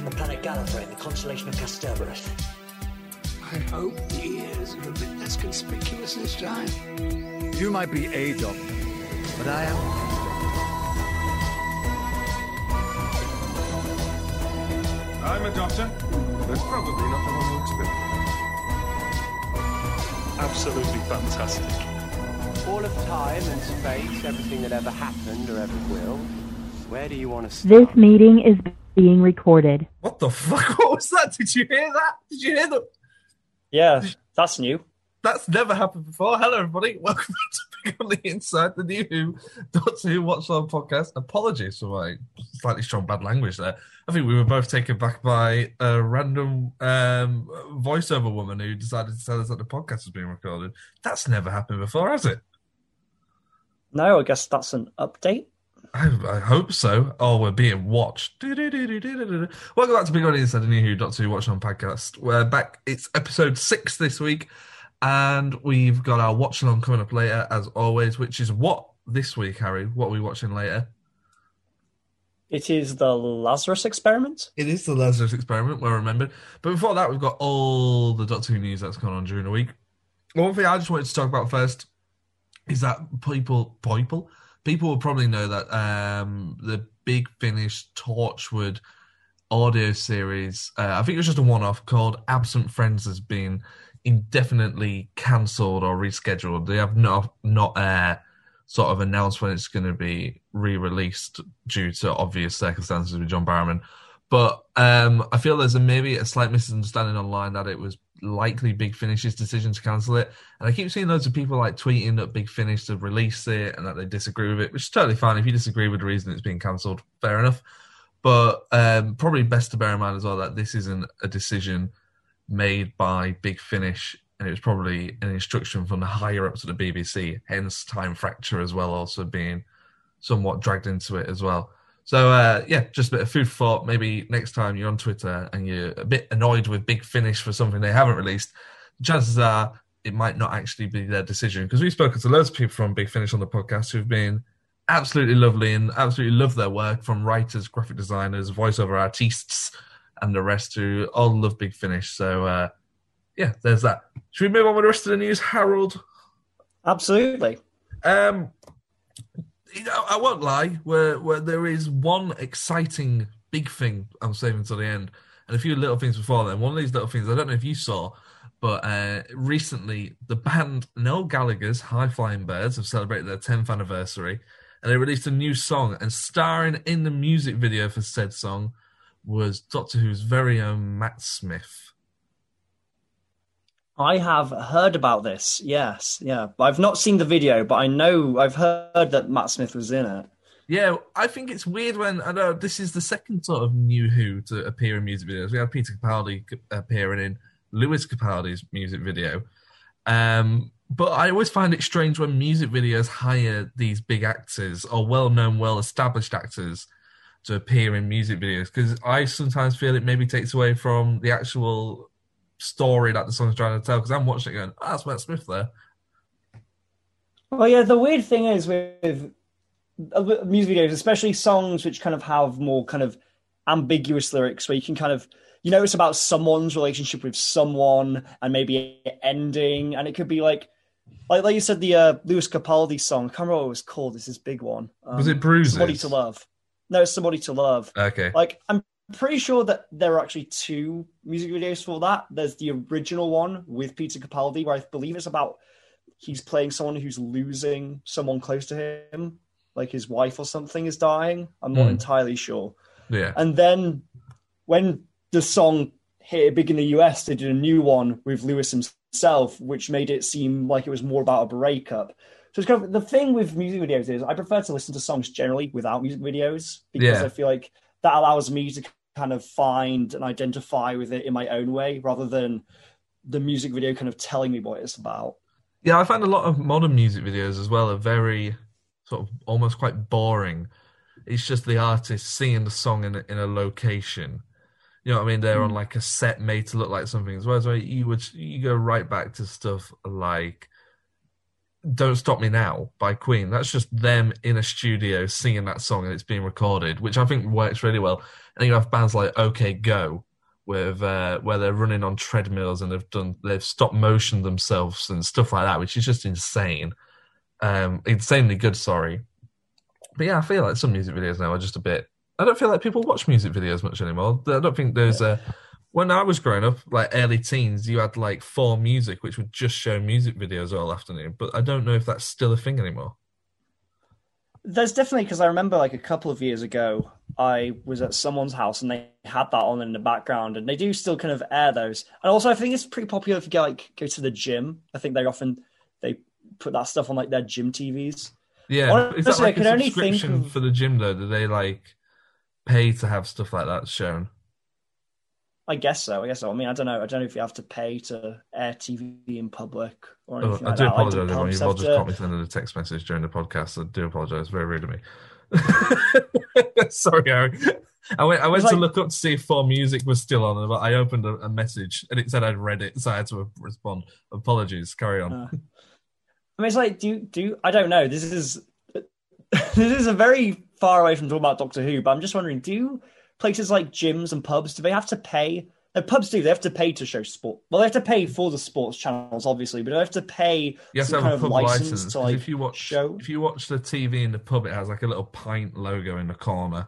from the planet Gallifrey in the constellation of Kasterborous. I hope the ears are a bit less conspicuous this time. You might be a doctor, but I am. I'm a doctor. That's probably not the one you expected. Absolutely fantastic. All of time and space, everything that ever happened or ever will. This meeting is being recorded. What the fuck? What was that? Did you hear that? Did you hear that? Yeah, that's new. That's never happened before. Hello, everybody. Welcome to Bigger on the Inside, the new Who Doctor Who Watch On podcast. Apologies for my slightly strong bad language there. I think we were both taken back by a random um, voiceover woman who decided to tell us that the podcast was being recorded. That's never happened before, has it? No, I guess that's an update. I, I hope so. Oh, we're being watched. Welcome back to Big the Inside, the new Who Doctor Who Watch On podcast. We're back. It's episode six this week, and we've got our watch along coming up later, as always. Which is what this week, Harry? What are we watching later? It is the Lazarus experiment. It is the Lazarus experiment, well remembered. But before that, we've got all the Doctor Who news that's gone on during the week. One thing I just wanted to talk about first is that people, people, people will probably know that um, the Big Finish Torchwood audio series, uh, I think it was just a one-off called "Absent Friends," has been indefinitely cancelled or rescheduled. They have not not uh, sort of announced when it's going to be re-released due to obvious circumstances with John Barrowman. But um, I feel there's a, maybe a slight misunderstanding online that it was likely Big Finish's decision to cancel it. And I keep seeing loads of people like tweeting that Big Finish to release it and that they disagree with it, which is totally fine. If you disagree with the reason it's being cancelled, fair enough. But um, probably best to bear in mind as well that this isn't a decision made by Big Finish, and it was probably an instruction from the higher ups of the BBC. Hence, time fracture as well, also being somewhat dragged into it as well. So uh, yeah, just a bit of food for thought. Maybe next time you're on Twitter and you're a bit annoyed with Big Finish for something they haven't released, chances are it might not actually be their decision because we've spoken to loads of people from Big Finish on the podcast who've been absolutely lovely and absolutely love their work from writers, graphic designers, voiceover artists, and the rest who all love Big Finish. So uh, yeah, there's that. Should we move on with the rest of the news, Harold? Absolutely. Um, I won't lie. Where where there is one exciting big thing I'm saving to the end, and a few little things before then. One of these little things I don't know if you saw, but uh, recently the band Noel Gallagher's High Flying Birds have celebrated their 10th anniversary, and they released a new song. And starring in the music video for said song was Doctor Who's very own Matt Smith. I have heard about this. Yes, yeah. I've not seen the video, but I know I've heard that Matt Smith was in it. Yeah, I think it's weird when I know this is the second sort of new Who to appear in music videos. We had Peter Capaldi appearing in Lewis Capaldi's music video. Um, but I always find it strange when music videos hire these big actors or well-known, well-established actors to appear in music videos because I sometimes feel it maybe takes away from the actual story that the song's trying to tell. Because I'm watching it going, oh, that's Matt Smith there. Well, yeah. The weird thing is with music videos, especially songs which kind of have more kind of ambiguous lyrics, where you can kind of you know it's about someone's relationship with someone and maybe ending, and it could be like. Like, like you said, the uh, Lewis Capaldi song. I can't remember what it was called. This is big one. Um, was it Bruises? Somebody to love. No, it's somebody to love. Okay. Like I'm pretty sure that there are actually two music videos for that. There's the original one with Peter Capaldi, where I believe it's about he's playing someone who's losing someone close to him, like his wife or something is dying. I'm not Mm. entirely sure. Yeah. And then when the song hit big in the US, they did a new one with Lewis himself, which made it seem like it was more about a breakup. So it's kind of the thing with music videos is I prefer to listen to songs generally without music videos because Yeah. I feel like that allows me to kind of find and identify with it in my own way rather than the music video kind of telling me what it's about. Yeah, I find a lot of modern music videos as well are very sort of almost quite boring. It's just the artist singing the song in a, in a location. You know what I mean? They're on hmm. like a set made to look like something. As well as you would you go right back to stuff like "Don't Stop Me Now" by Queen. That's just them in a studio singing that song and it's being recorded, which I think works really well. And you have bands like OK Go, with uh, where they're running on treadmills and they've done they've stop motion themselves and stuff like that, which is just insane. Um, insanely good, sorry. But yeah, I feel like some music videos now are just a bit. I don't feel like people watch music videos much anymore. I don't think there's a. When I was growing up, like early teens, you had like 4Music, which would just show music videos all afternoon. But I don't know if that's still a thing anymore. There's definitely because I remember like a couple of years ago, I was at someone's house and they had that on in the background, and they do still kind of air those. And also, I think it's pretty popular if you go like go to the gym. I think they often they put that stuff on like their gym TVs. Yeah, Honestly, is that like I can a only think of- for the gym though? Do they like pay to have stuff like that shown? I guess so. I guess so. I mean, I don't know. I don't know if you have to pay to air TV in public or Oh, anything I do that. Like, apologize, everyone. You've all just to- caught me sending a text message during the podcast. I do apologize. Very rude of me. Sorry, Harry. I went. I went to like- look up to see if 4Music was still on, but I opened a, a message and it said I'd read it, so I had to respond. Apologies. Carry on. Uh, I mean, it's like, do do I don't know. This is this is a very far away from talking about Doctor Who, but I'm just wondering: do places like gyms and pubs do they have to pay? No, pubs do. They have to pay to show sport. Well, they have to pay for the sports channels, obviously, but they have to pay you have to some have kind a of license, license. to like if you watch, show. if you watch the TV in the pub, it has like a little pint logo in the corner.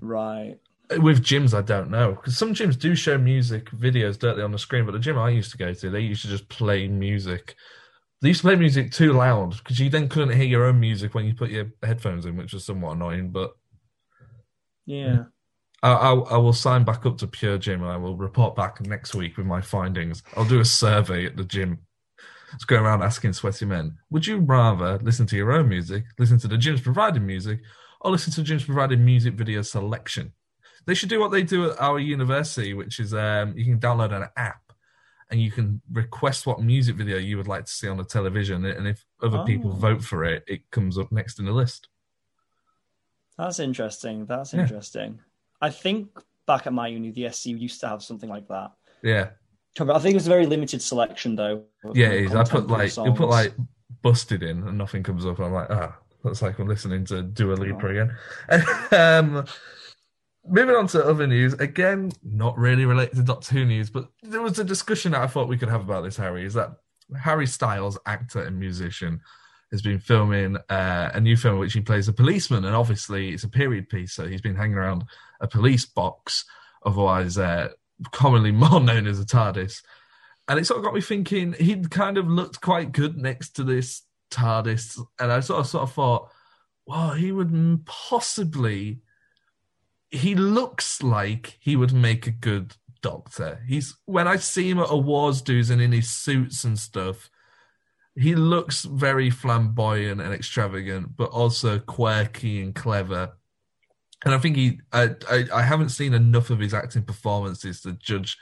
Right. With gyms, I don't know because some gyms do show music videos directly on the screen, but the gym I used to go to, they used to just play music. They used to play music too loud because you then couldn't hear your own music when you put your headphones in, which was somewhat annoying. But Yeah. Mm. I, I, I will sign back up to Pure Gym and I will report back next week with my findings. I'll do a survey at the gym. Let's go around asking sweaty men, would you rather listen to your own music, listen to the gym's provided music, or listen to the gym's provided music video selection? They should do what they do at our university, which is um, you can download an app and you can request what music video you would like to see on the television. And if other people Oh. vote for it, it comes up next in the list. That's interesting. That's Yeah. interesting. I think back at my uni, the SC used to have something like that. Yeah. I think it was a very limited selection, though. Yeah, it is. I put like you put like busted in and nothing comes up. I'm like, ah, that's like I'm listening to Dua Lipa again. um, moving on to other news again, not really related to Doctor Who news, but there was a discussion that I thought we could have about this. Harry is that Harry Styles, actor and musician, has been filming uh, a new film in which he plays a policeman, and obviously it's a period piece, so he's been hanging around a police box, otherwise uh, commonly more known as a TARDIS. And it sort of got me thinking he'd kind of looked quite good next to this TARDIS, and I sort of sort of thought, well, he would possibly. He looks like he would make a good doctor. He's when I see him at awards dues and in his suits and stuff, he looks very flamboyant and extravagant, but also quirky and clever. And I think he, I, I, I haven't seen enough of his acting performances to judge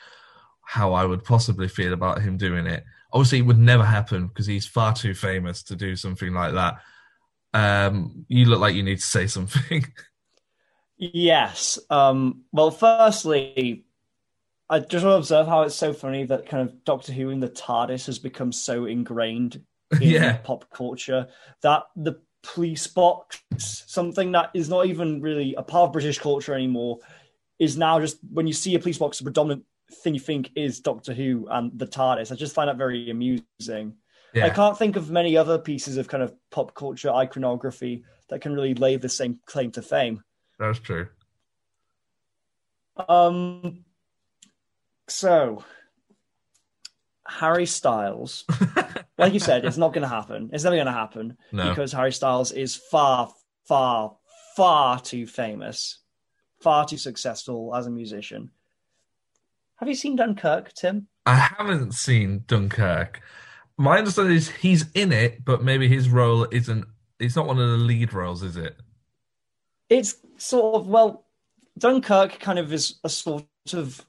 how I would possibly feel about him doing it. Obviously, it would never happen because he's far too famous to do something like that. Um, you look like you need to say something. Yes. Um, well, firstly, I just want to observe how it's so funny that kind of Doctor Who and the TARDIS has become so ingrained in Yeah. pop culture that the police box, something that is not even really a part of British culture anymore, is now just when you see a police box, the predominant thing you think is Doctor Who and the TARDIS. I just find that very amusing. I can't think of many other pieces of kind of pop culture iconography that can really lay the same claim to fame. that's true. Um. So, Harry Styles, like you said, it's not going to happen. It's never going to happen No. because Harry Styles is far, far, far too famous, far too successful as a musician. Have you seen Dunkirk, Tim? I haven't seen Dunkirk. My understanding is he's in it, but maybe his role isn't. It's not one of the lead roles, is it? It's sort of well, Dunkirk kind of is a sort of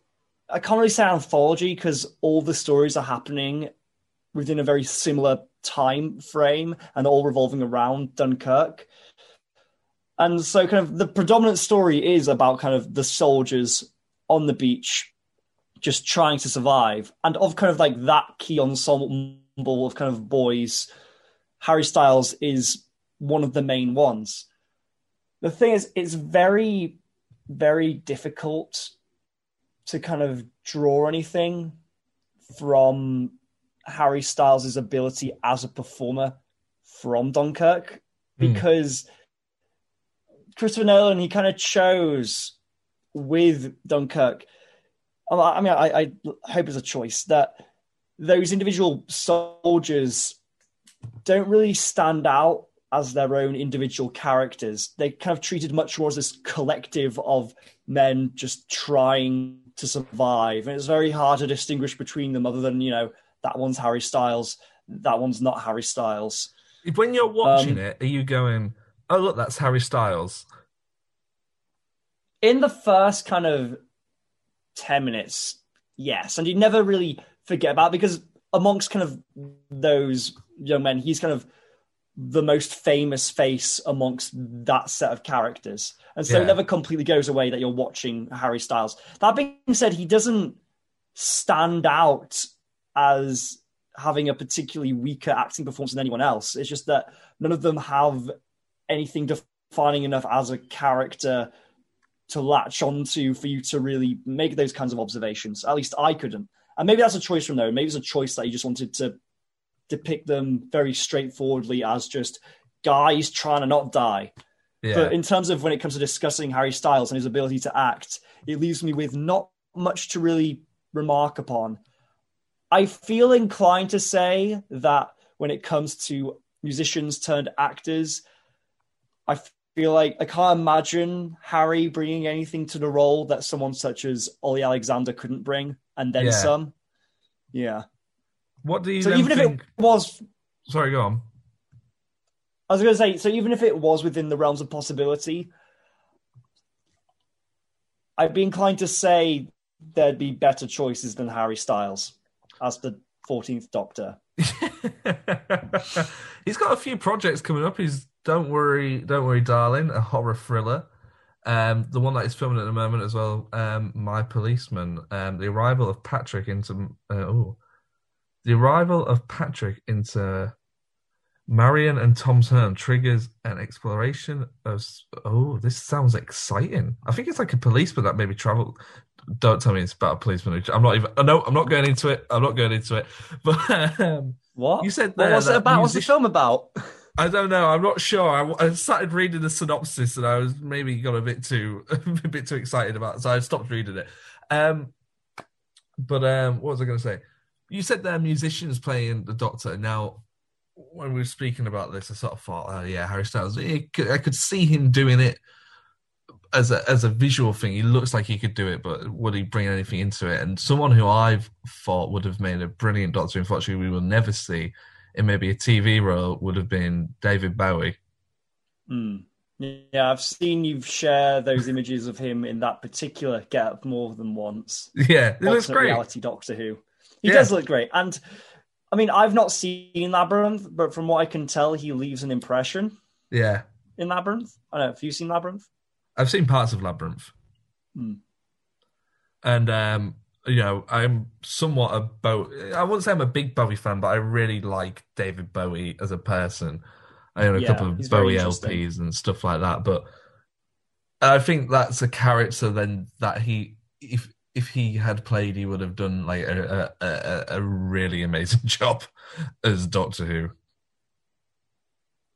I can't really say anthology because all the stories are happening within a very similar time frame and all revolving around Dunkirk. And so kind of the predominant story is about kind of the soldiers on the beach just trying to survive and of kind of like that key ensemble of kind of boys Harry Styles is one of the main ones. The thing is, it's very, very difficult to kind of draw anything from Harry Styles' ability as a performer from Dunkirk Hmm. because Christopher Nolan, he kind of chose with Dunkirk. I mean, I, I hope it's a choice that those individual soldiers don't really stand out as their own individual characters. They kind of treated much more as this collective of men just trying to survive. And it's very hard to distinguish between them other than, you know, that one's Harry Styles, that one's not Harry Styles. When you're watching Um, it, are you going, "Oh, look, that's Harry Styles"? In the first kind of 10 minutes, yes. And you never really forget about because amongst kind of those young men, he's kind of the most famous face amongst that set of characters. And so Yeah. it never completely goes away that you're watching Harry Styles. That being said, he doesn't stand out as having a particularly weaker acting performance than anyone else. It's just that none of them have anything defining enough as a character to latch onto for you to really make those kinds of observations. At least I couldn't. And maybe that's a choice from there. Maybe it's a choice that he just wanted to depict them very straightforwardly as just guys trying to not die. Yeah, But in terms of when it comes to discussing Harry Styles and his ability to act, it leaves me with not much to really remark upon. I feel inclined to say that when it comes to musicians turned actors, I feel like I can't imagine Harry bringing anything to the role that someone such as Ollie Alexander couldn't bring, and then Yeah. some. Yeah. What do you? So even if it was Sorry, go on. I was going to say, so even if it was within the realms of possibility, I'd be inclined to say there'd be better choices than Harry Styles as the 14th Doctor. He's got a few projects coming up. He's Don't Worry, Don't Worry, Darling, a horror thriller. Um, the one that he's filming at the moment as well, um, My Policeman. Um, the arrival of Patrick into uh, oh, the arrival of Patrick into Marion and Tom's home triggers an exploration of. Oh, this sounds exciting. I think it's like a policeman that maybe travel. Don't tell me it's about a policeman. I'm not even. No, I'm not going into it. I'm not going into it. But um, What? You said what was it about? What's the film about? I don't know. I'm not sure. I, I started reading the synopsis and I was maybe got a bit too a bit too excited about it, so I stopped reading it. Um, but um, what was I going to say? You said there are musicians playing the Doctor. Now, when we were speaking about this, I sort of thought, oh yeah, Harry Styles. Could- I could see him doing it as a as a visual thing. He looks like he could do it, but would he bring anything into it? And someone who I've thought would have made a brilliant Doctor, unfortunately, we will never see in maybe a TV role would have been David Bowie. Hmm. Yeah, I've seen you share those images of him in that particular get up more than once. Yeah, it looks great. reality Doctor Who. He Yeah. does look great. And I mean, I've not seen Labyrinth, but from what I can tell, he leaves an impression Yeah, in Labyrinth. I don't know. Have you seen Labyrinth? I've seen parts of Labyrinth, Hmm. and um, you know, I'm somewhat a Bowie. I wouldn't say I'm a big Bowie fan, but I really like David Bowie as a person. I own a Yeah, couple of Bowie. LPs and stuff like that, but I think that's a character then that he, if if he had played, he would have done like a a, a, really amazing job as Doctor Who.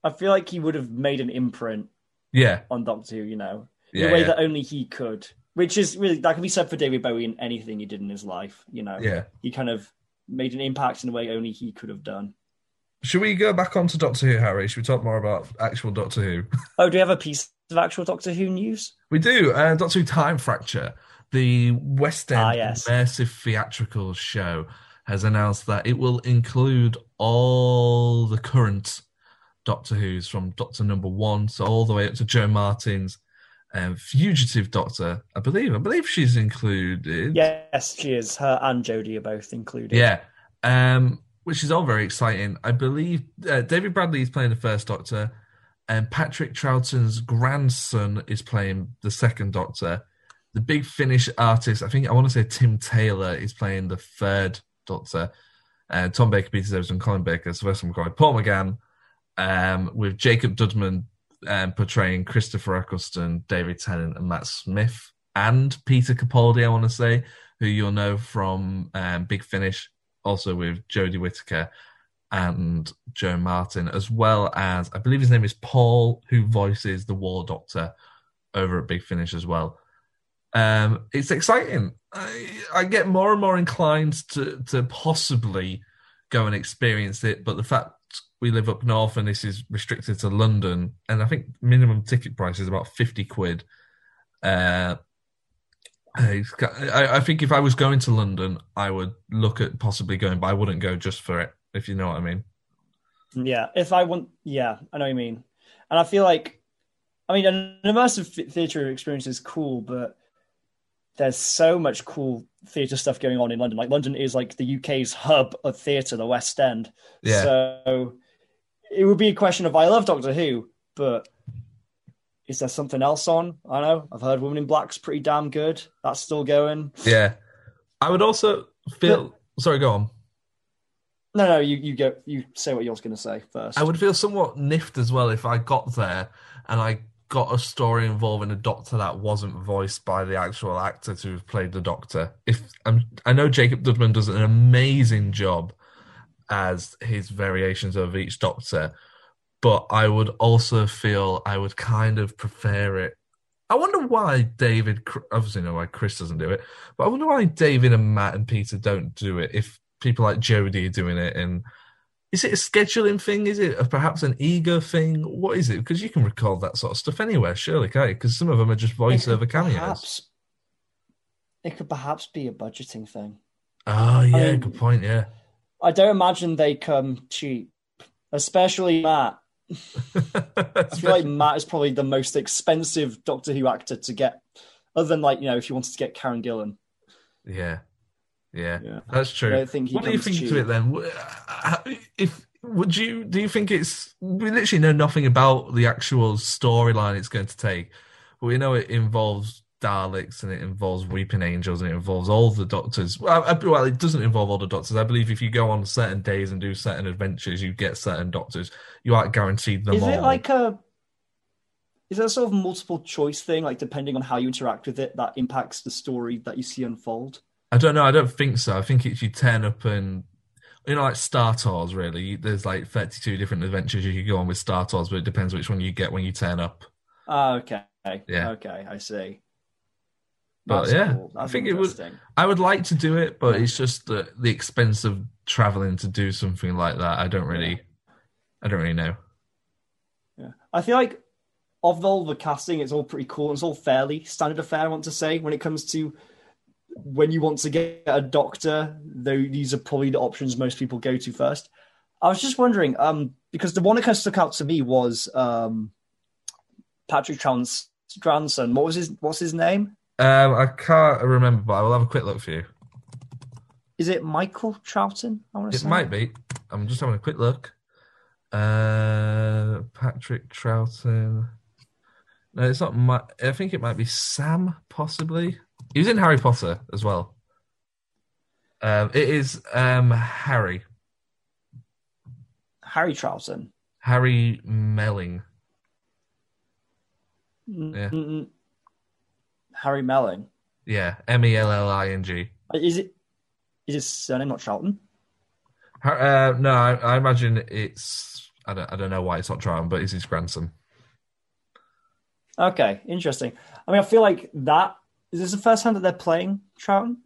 I feel like he would have made an imprint Yeah, on Doctor Who, you know, in yeah, a way yeah. that only he could. Which is really that can be said for David Bowie in anything he did in his life. You know, yeah. he kind of made an impact in a way only he could have done. Should we go back on to Doctor Who, Harry? Should we talk more about actual Doctor Who? Oh, do we have a piece of actual Doctor Who news? We do. Uh, Doctor Who Time Fracture, the West End Ah, yes. immersive theatrical show, has announced that it will include all the current Doctor Who's from Doctor Number One, so all the way up to Jo Martin's um, Fugitive Doctor. I believe. I believe she's included. Yes, she is. Her and Jodie are both included. Yeah. Um, which is all very exciting. I believe uh, David Bradley is playing the first Doctor, and Patrick Troughton's grandson is playing the second Doctor. The Big Finish artist, I think I want to say Tim Treloar, is playing the third Doctor. Uh, Tom Baker, Peter Davis, and Colin Baker, Sylvester McCoy, Paul McGann, um, with Jacob Dudman um, portraying Christopher Eccleston, David Tennant, and Matt Smith, and Peter Capaldi. I want to say, who you'll know from um, Big Finish, also with Jodie Whittaker and Jo Martin, as well as I believe his name is Paul, who voices the War Doctor over at Big Finish as well. Um, it's exciting. I, I get more and more inclined to to possibly go and experience it, but the fact we live up north and this is restricted to London, and I think minimum ticket price is about fifty quid. Uh, I, I think if I was going to London, I would look at possibly going, but I wouldn't go just for it, if you know what I mean. Yeah, if I want, yeah, I know what you mean, and I feel like, I mean, an immersive theater experience is cool, but there's so much cool theatre stuff going on in London. Like London is like the UK's hub of theatre, the West End. Yeah. So it would be a question of I love Doctor Who, but is there something else on? I know I've heard Woman in Black's pretty damn good. That's still going. Yeah, I would also feel. sorry, go on. No, no, you you go. You say what you're going to say first. I would feel somewhat niffed as well if I got there and I got a story involving a doctor that wasn't voiced by the actual actor who played the doctor. If I'm, I know Jacob Dudman does an amazing job as his variations of each doctor, but I would also feel I would kind of prefer it. I wonder why David, obviously, know why Chris doesn't do it, but I wonder why David and Matt and Peter don't do it. If people like Jodie are doing it and is it a scheduling thing? Is it perhaps an ego thing? What is it? Because you can record that sort of stuff anywhere, surely, can't you? Because some of them are just voiceover cameos. Perhaps, it could perhaps be a budgeting thing. Oh yeah, good point. Yeah, I don't imagine they come cheap, especially Matt. I feel like Matt is probably the most expensive Doctor Who actor to get, other than like you know if you wanted to get Karen Gillan. Yeah, yeah, yeah. that's true. I don't think what do you think to it then? Uh, if would you do you think it's we literally know nothing about the actual storyline it's going to take, but we know it involves Daleks and it involves Weeping Angels and it involves all the Doctors. Well, I, well, it doesn't involve all the Doctors. I believe if you go on certain days and do certain adventures, you get certain Doctors. You aren't guaranteed them Is all. it like a? Is a sort of multiple choice thing, like depending on how you interact with it, that impacts the story that you see unfold? I don't know. I don't think so. I think it's you turn up and you know, like Star Tours. Really, there's like 32 different adventures you could go on with Star Tours, but it depends which one you get when you turn up. Oh, okay. Yeah. Okay, I see. But That's yeah, cool. I think it would. I would like to do it, but it's just the the expense of traveling to do something like that. I don't really, I don't really know. Yeah, I feel like of all the casting, it's all pretty cool. It's all fairly standard affair. I want to say when it comes to when you want to get a doctor, though these are probably the options most people go to first. I was just wondering, um, because the one that kind of stuck out to me was um, Patrick Troughton's grandson. What was his What's his name? Um, I can't remember, but I will have a quick look for you. Is it Michael Troughton? I want to say It say might be. I'm just having a quick look. Uh, Patrick Troughton. No, it's not. My, I think it might be Sam, possibly. He was in Harry Potter as well. Um, it is um, Harry. Harry Charlton. Harry Melling. Yeah. Mm-mm. Harry Melling. Yeah, M E L L I N G. Is it? Is his surname not Charlton? Uh, no, I, I imagine it's. I don't. I don't know why it's not Charlton, but it's his grandson. Okay, interesting. I mean, I feel like that is this the first time that they're playing Troughton?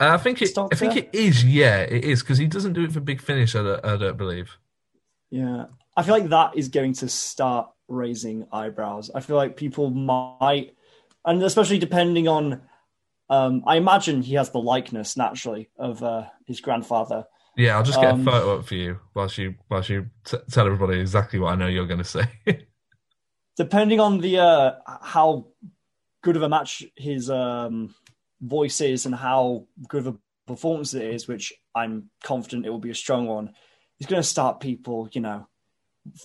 Uh, I think it. I think it is. Yeah, it is because he doesn't do it for Big Finish. I don't, I don't believe. Yeah, I feel like that is going to start raising eyebrows. I feel like people might, and especially depending on, um, I imagine he has the likeness naturally of uh, his grandfather. Yeah, I'll just get Um, a photo up for you whilst you whilst you t- tell everybody exactly what I know you're going to say. Depending on the uh, how good of a match his um, voice is and how good of a performance it is, which I'm confident it will be a strong one, he's going to start people, you know,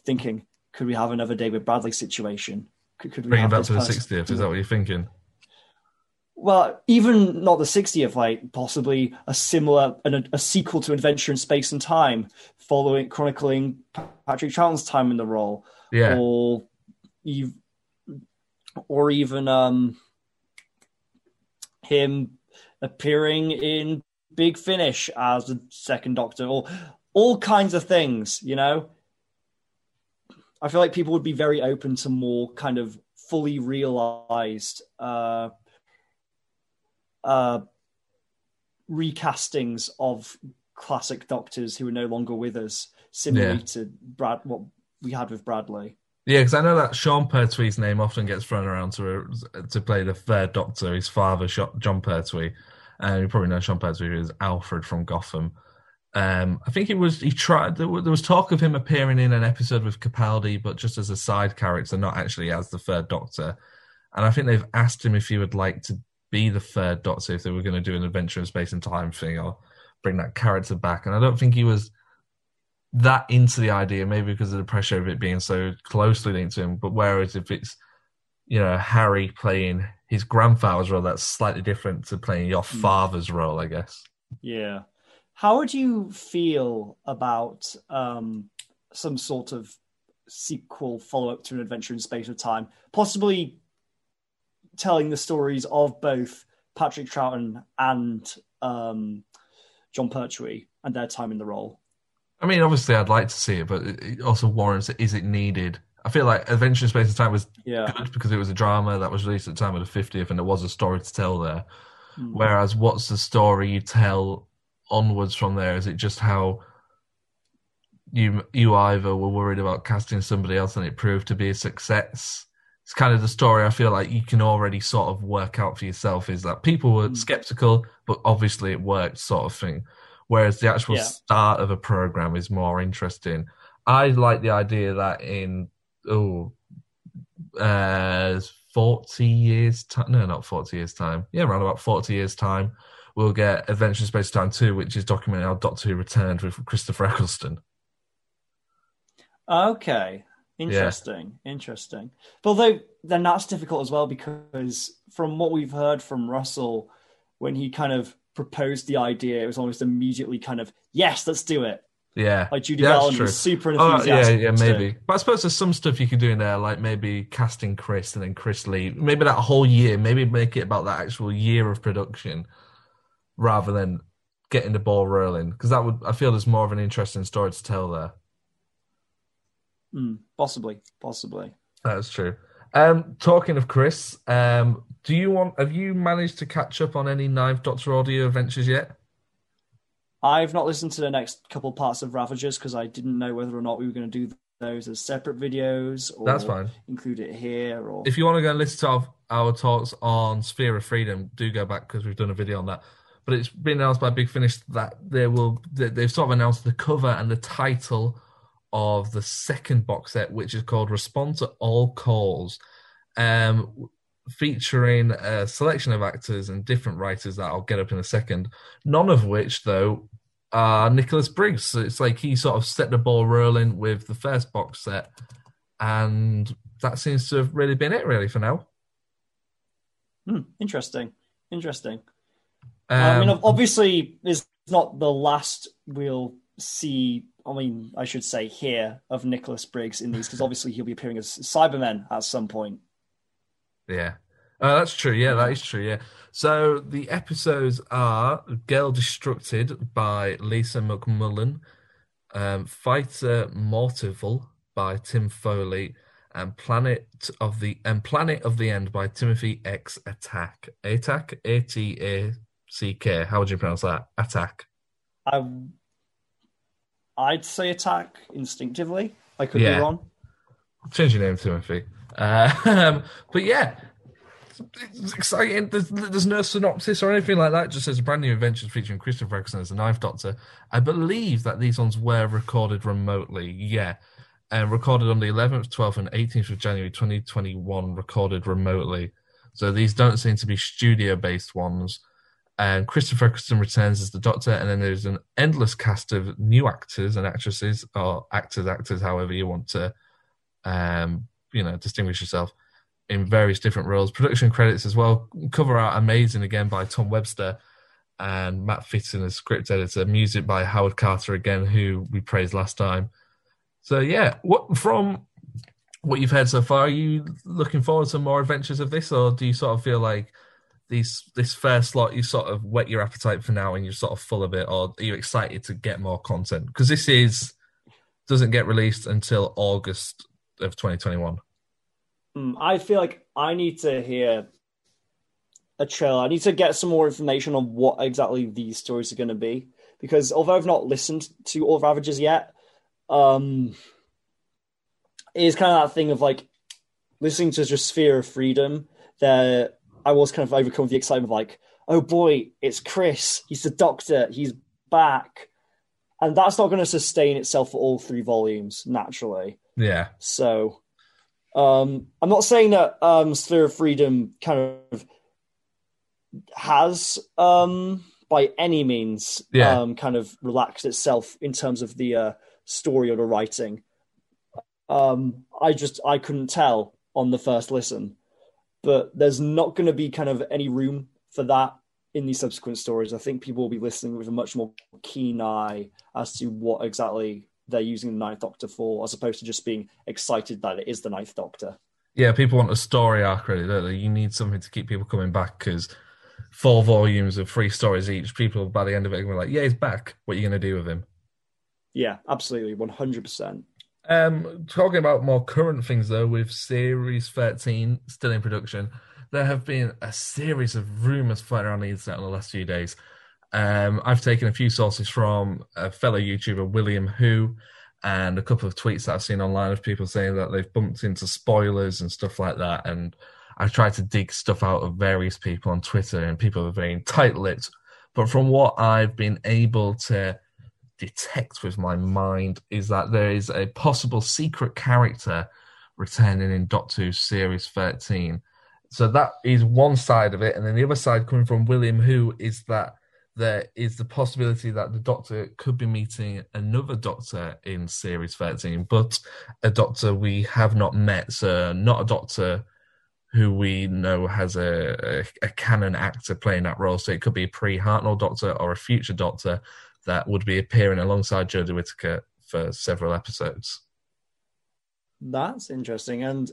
thinking, could we have another David Bradley situation? Could, could we Bring him back to the sixtieth. Is that what you're thinking? well, even not the 60th, like possibly a similar, an, a sequel to Adventure in Space and Time, following chronicling Patrick Troughton's time in the role, Yeah. or you, or even um, him appearing in Big Finish as the Second Doctor, or all kinds of things. You know, I feel like people would be very open to more kind of fully realized. Uh, uh, recastings of classic doctors who are no longer with us, similarly Yeah. to Brad what we had with Bradley. Yeah, because I know that Sean Pertwee's name often gets thrown around to to play the third Doctor. His father, Jon Pertwee, and you probably know Sean Pertwee as Alfred from Gotham. Um, I think it was he tried. There was talk of him appearing in an episode with Capaldi, but just as a side character, not actually as the third Doctor. And I think they've asked him if he would like to be the third Doctor if they were going to do an adventure in space and time thing or bring that character back. And I don't think he was that into the idea, maybe because of the pressure of it being so closely linked to him. But whereas if it's, you know, Harry playing his grandfather's role, that's slightly different to playing your father's role, I guess. Yeah. How would you feel about um, some sort of sequel follow up to an adventure in space or time, possibly telling the stories of both Patrick Troughton and um, Jon Pertwee and their time in the role? I mean, obviously, I'd like to see it, but it also warrants is it needed? I feel like Adventure in Space and Time was Yeah. good because it was a drama that was released at the time of the 50th and there was a story to tell there. Hmm. Whereas, what's the story you tell onwards from there? Is it just how you you either were worried about casting somebody else and it proved to be a success? It's kind of the story I feel like you can already sort of work out for yourself is that people were skeptical, but obviously it worked, sort of thing. Whereas the actual Yeah. start of a program is more interesting. I like the idea that in oh uh 40 years time no not 40 years time yeah around about 40 years time we'll get adventure in space time 2 which is documenting how doctor who returned with christopher eccleston Okay, interesting, interesting. But although then that's difficult as well because from what we've heard from Russell, when he kind of proposed the idea, it was almost immediately kind of yes, let's do it. yeah Like Julie Yeah, Gardner was super Oh, yeah, yeah, maybe. But I suppose there's some stuff you could do in there, like maybe casting Chris and then Chris Lee. Maybe that whole year, maybe make it about that actual year of production rather than getting the ball rolling. Because that would, I feel there's more of an interesting story to tell there. Mm, possibly, possibly. That's true. Um, talking of Chris, um, do you want? Have you managed to catch up on any Ninth Doctor audio adventures yet? I've not listened to the next couple parts of Ravagers because I didn't know whether or not we were going to do those as separate videos or That's fine. include it here or If you want to go and listen to our, our talks on Sphere of Freedom, do go back because we've done a video on that. But it's been announced by Big Finish that they will. They, they've sort of announced the cover and the title of the second box set, which is called "Respond to All Calls," um, featuring a selection of actors and different writers that I'll get up in a second. None of which, though, are Nicholas Briggs. So it's like he sort of set the ball rolling with the first box set, and that seems to have really been it, really, for now. Hmm, interesting, interesting. I mean, Um, obviously, it's not the last we'll see. I mean, I should say here of Nicholas Briggs in these because obviously he'll be appearing as Cybermen at some point. Yeah. Uh, that's true. Yeah, that is true. Yeah. So the episodes are Girl Destructed by Lisa McMullin, um, Fright Motif by Tim Foley, and Planet of the and Planet of the End by Timothy X Atack. Attack? A T A C K. How would you pronounce that? Attack. I, I'd say attack instinctively. I could Yeah. be wrong. Change your name, Timothy. Um, but yeah, it's exciting. There's, there's no synopsis or anything like that. It just says brand new adventures featuring Christopher Eccleston as the Ninth Doctor. I believe that these ones were recorded remotely. Yeah. And recorded on the 11th, 12th, and 18th of January 2021, recorded remotely. So these don't seem to be studio based ones. And Christopher Eccleston returns as the Doctor, and then there's an endless cast of new actors and actresses, or actors, actors, however you want to um, you know, distinguish yourself. in various different roles. Production credits as well. Cover art amazing again by Tom Webster and Matt Fitton as script editor. Music by Howard Carter again, who we praised last time. So yeah, what from what you've heard so far, are you looking forward to more adventures of this, or do you sort of feel like these this first slot you sort of whet your appetite for now and you're sort of full of it, or are you excited to get more content? Because this is doesn't get released until August of 2021. Mm, I feel like I need to hear a trailer. I need to get some more information on what exactly these stories are going to be. Because although I've not listened to all Ravagers yet, um, it is kind of that thing of like listening to just Sphere of Freedom. There, I was kind of overcome with the excitement of like, oh boy, it's Chris. He's the Doctor. He's back, and that's not going to sustain itself for all three volumes naturally. Yeah. So, um, I'm not saying that um, Sphere of Freedom kind of has, um, by any means, Yeah. um, kind of relaxed itself in terms of the uh, story or the writing. Um, I just I couldn't tell on the first listen, but there's not going to be kind of any room for that in the subsequent stories. I think people will be listening with a much more keen eye as to what exactly they're using the Ninth Doctor for, as opposed to just being excited that it is the Ninth Doctor. Yeah, people want a story arc, really, don't they? You need something to keep people coming back because four volumes of three stories each, people by the end of it are be like, yeah, he's back. What are you going to do with him? Yeah, absolutely, one hundred percent. Um, talking about more current things though, with Series 13 still in production, there have been a series of rumors flying around the internet in the last few days. Um, I've taken a few sources from a fellow YouTuber, William Who, and a couple of tweets that I've seen online of people saying that they've bumped into spoilers and stuff like that. And I've tried to dig stuff out of various people on Twitter, and people are very tight lipped. But from what I've been able to detect with my mind is that there is a possible secret character returning in Doctor Who Series 13. So that is one side of it. And then the other side coming from William Who is that there is the possibility that the Doctor could be meeting another Doctor in Series 13, but a Doctor we have not met. So not a Doctor who we know has a, a, a canon actor playing that role. So it could be a pre Hartnell Doctor or a future Doctor that would be appearing alongside Jodie Whittaker for several episodes. That's interesting, and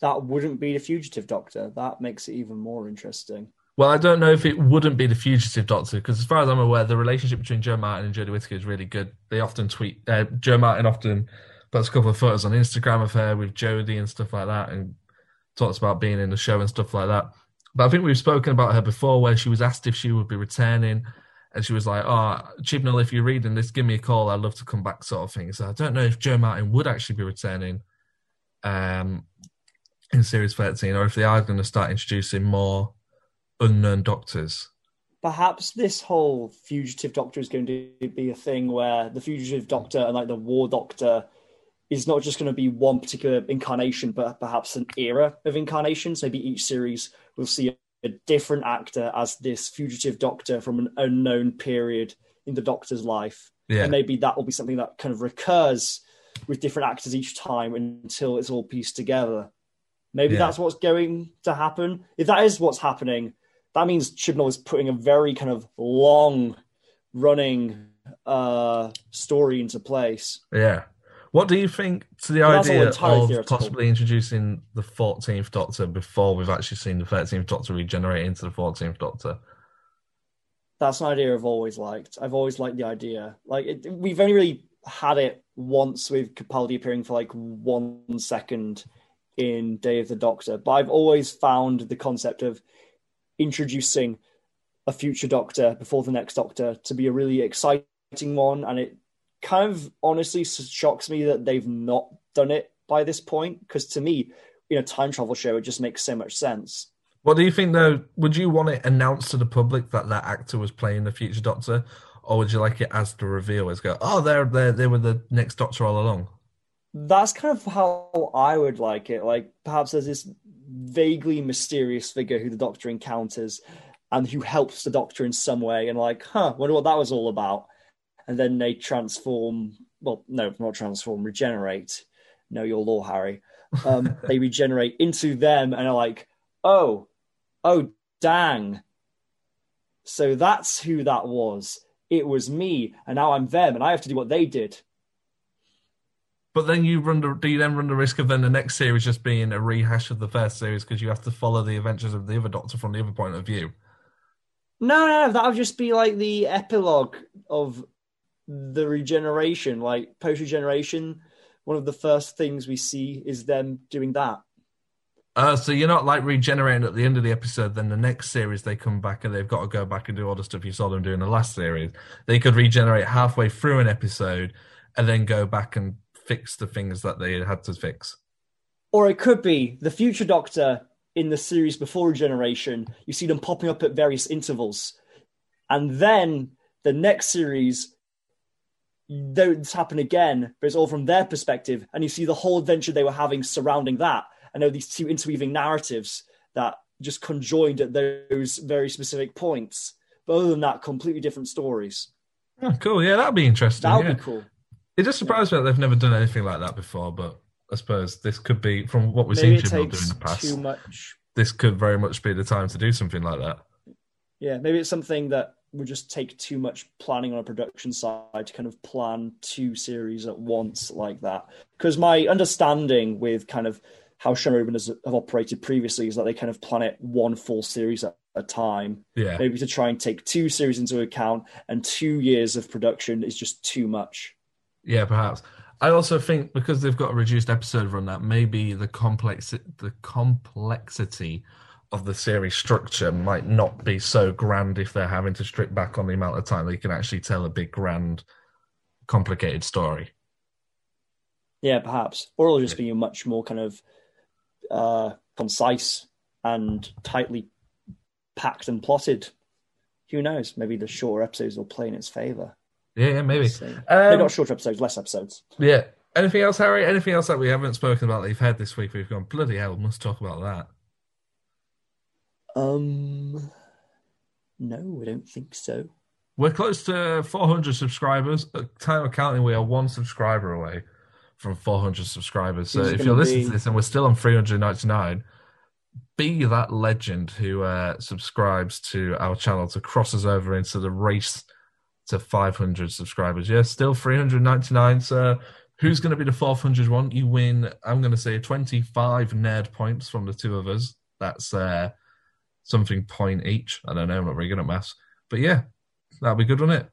that wouldn't be the fugitive Doctor. That makes it even more interesting. Well, I don't know if it wouldn't be the fugitive Doctor because, as far as I'm aware, the relationship between Jo Martin and Jodie Whittaker is really good. They often tweet. Uh, Jo Martin often puts a couple of photos on Instagram of her with Jodie and stuff like that, and talks about being in the show and stuff like that. But I think we've spoken about her before, where she was asked if she would be returning, and she was like, "Oh, Chibnall, if you're reading this, give me a call. I'd love to come back," sort of thing. So I don't know if Jo Martin would actually be returning um, in Series 13, or if they are going to start introducing more unknown doctors. Perhaps this whole fugitive Doctor is going to be a thing where the fugitive Doctor and like the War Doctor is not just going to be one particular incarnation, but perhaps an era of incarnations. Maybe each series will see a different actor as this fugitive Doctor from an unknown period in the Doctor's life. Yeah. And maybe that will be something that kind of recurs with different actors each time until it's all pieced together. Maybe Yeah. that's what's going to happen. If that is what's happening, that means Chibnall is putting a very kind of long running uh, story into place. Yeah. What do you think to the Well, idea of possibly introducing the 14th Doctor before we've actually seen the 13th Doctor regenerate into the 14th Doctor? That's an idea I've always liked. I've always liked the idea. Like it, we've only really had it once with Capaldi appearing for like one second in Day of the Doctor, but I've always found the concept of introducing a future Doctor before the next Doctor to be a really exciting one, and it kind of honestly shocks me that they've not done it by this point. Because to me, in a time travel show, it just makes so much sense. What do you think, though? Would you want it announced to the public that that actor was playing the future Doctor, or would you like it as the reveal? As go, oh, they're they're they were the next Doctor all along. That's kind of how I would like it. Like perhaps there's this vaguely mysterious figure who the Doctor encounters and who helps the Doctor in some way, and like, huh, wonder what that was all about. And then they transform. Well, no, not transform, regenerate, know your law, Harry. Um, they regenerate into them and are like, oh, oh, dang. So that's who that was. It was me, and now I'm them, and I have to do what they did. But then you run the do you then run the risk of then the next series just being a rehash of the first series because you have to follow the adventures of the other Doctor from the other point of view? No, no, that would just be like the epilogue of the regeneration, like post regeneration. One of the first things we see is them doing that. Uh, so you're not like regenerating at the end of the episode. Then the next series they come back and they've got to go back and do all the stuff you saw them do in the last series. They could regenerate halfway through an episode and then go back and fix the things that they had to fix. Or it could be the future Doctor in the series before Regeneration. You see them popping up at various intervals. And then the next series, those happen again, but it's all from their perspective. And you see the whole adventure they were having surrounding that. And are these two interweaving narratives that just conjoined at those very specific points. But other than that, completely different stories. Oh, cool. Yeah, that'd be interesting. That would yeah. be cool. It just surprised me that they've never done anything like that before, but I suppose this could be, from what we've Maybe seen Chibnall do in the past, too much. this could very much be the time to do something like that. Yeah, maybe it's something that would just take too much planning on a production side to kind of plan two series at once like that. Because my understanding with kind of how showrunner has have operated previously is that they kind of plan it one full series at a time. Yeah. Maybe to try and take two series into account, and two years of production is just too much. Yeah, perhaps. I also think because they've got a reduced episode run, that maybe the complex the complexity of the series structure might not be so grand if they're having to strip back on the amount of time they can actually tell a big, grand, complicated story. Yeah, perhaps, or it'll just be much more kind of uh, concise and tightly packed and plotted. Who knows? Maybe the shorter episodes will play in its favor. Yeah, yeah, maybe. So, Um, maybe not shorter episodes, less episodes. Yeah. Anything else, Harry? Anything else that we haven't spoken about that you've had this week? We've gone bloody hell. Must talk about that. Um, no, I don't think so. We're close to 400 subscribers. At time of counting, we are one subscriber away from 400 subscribers. So if you're listening to this and we're still on 399, be that legend who uh, subscribes to our channel to cross us over into the race to 500 subscribers. Yeah, still 399. So who's going to be the 400 one? You win, I'm going to say 25 nerd points from the two of us. That's uh, something point each. I don't know. I'm not very good at maths. But yeah, that'll be good, wouldn't it?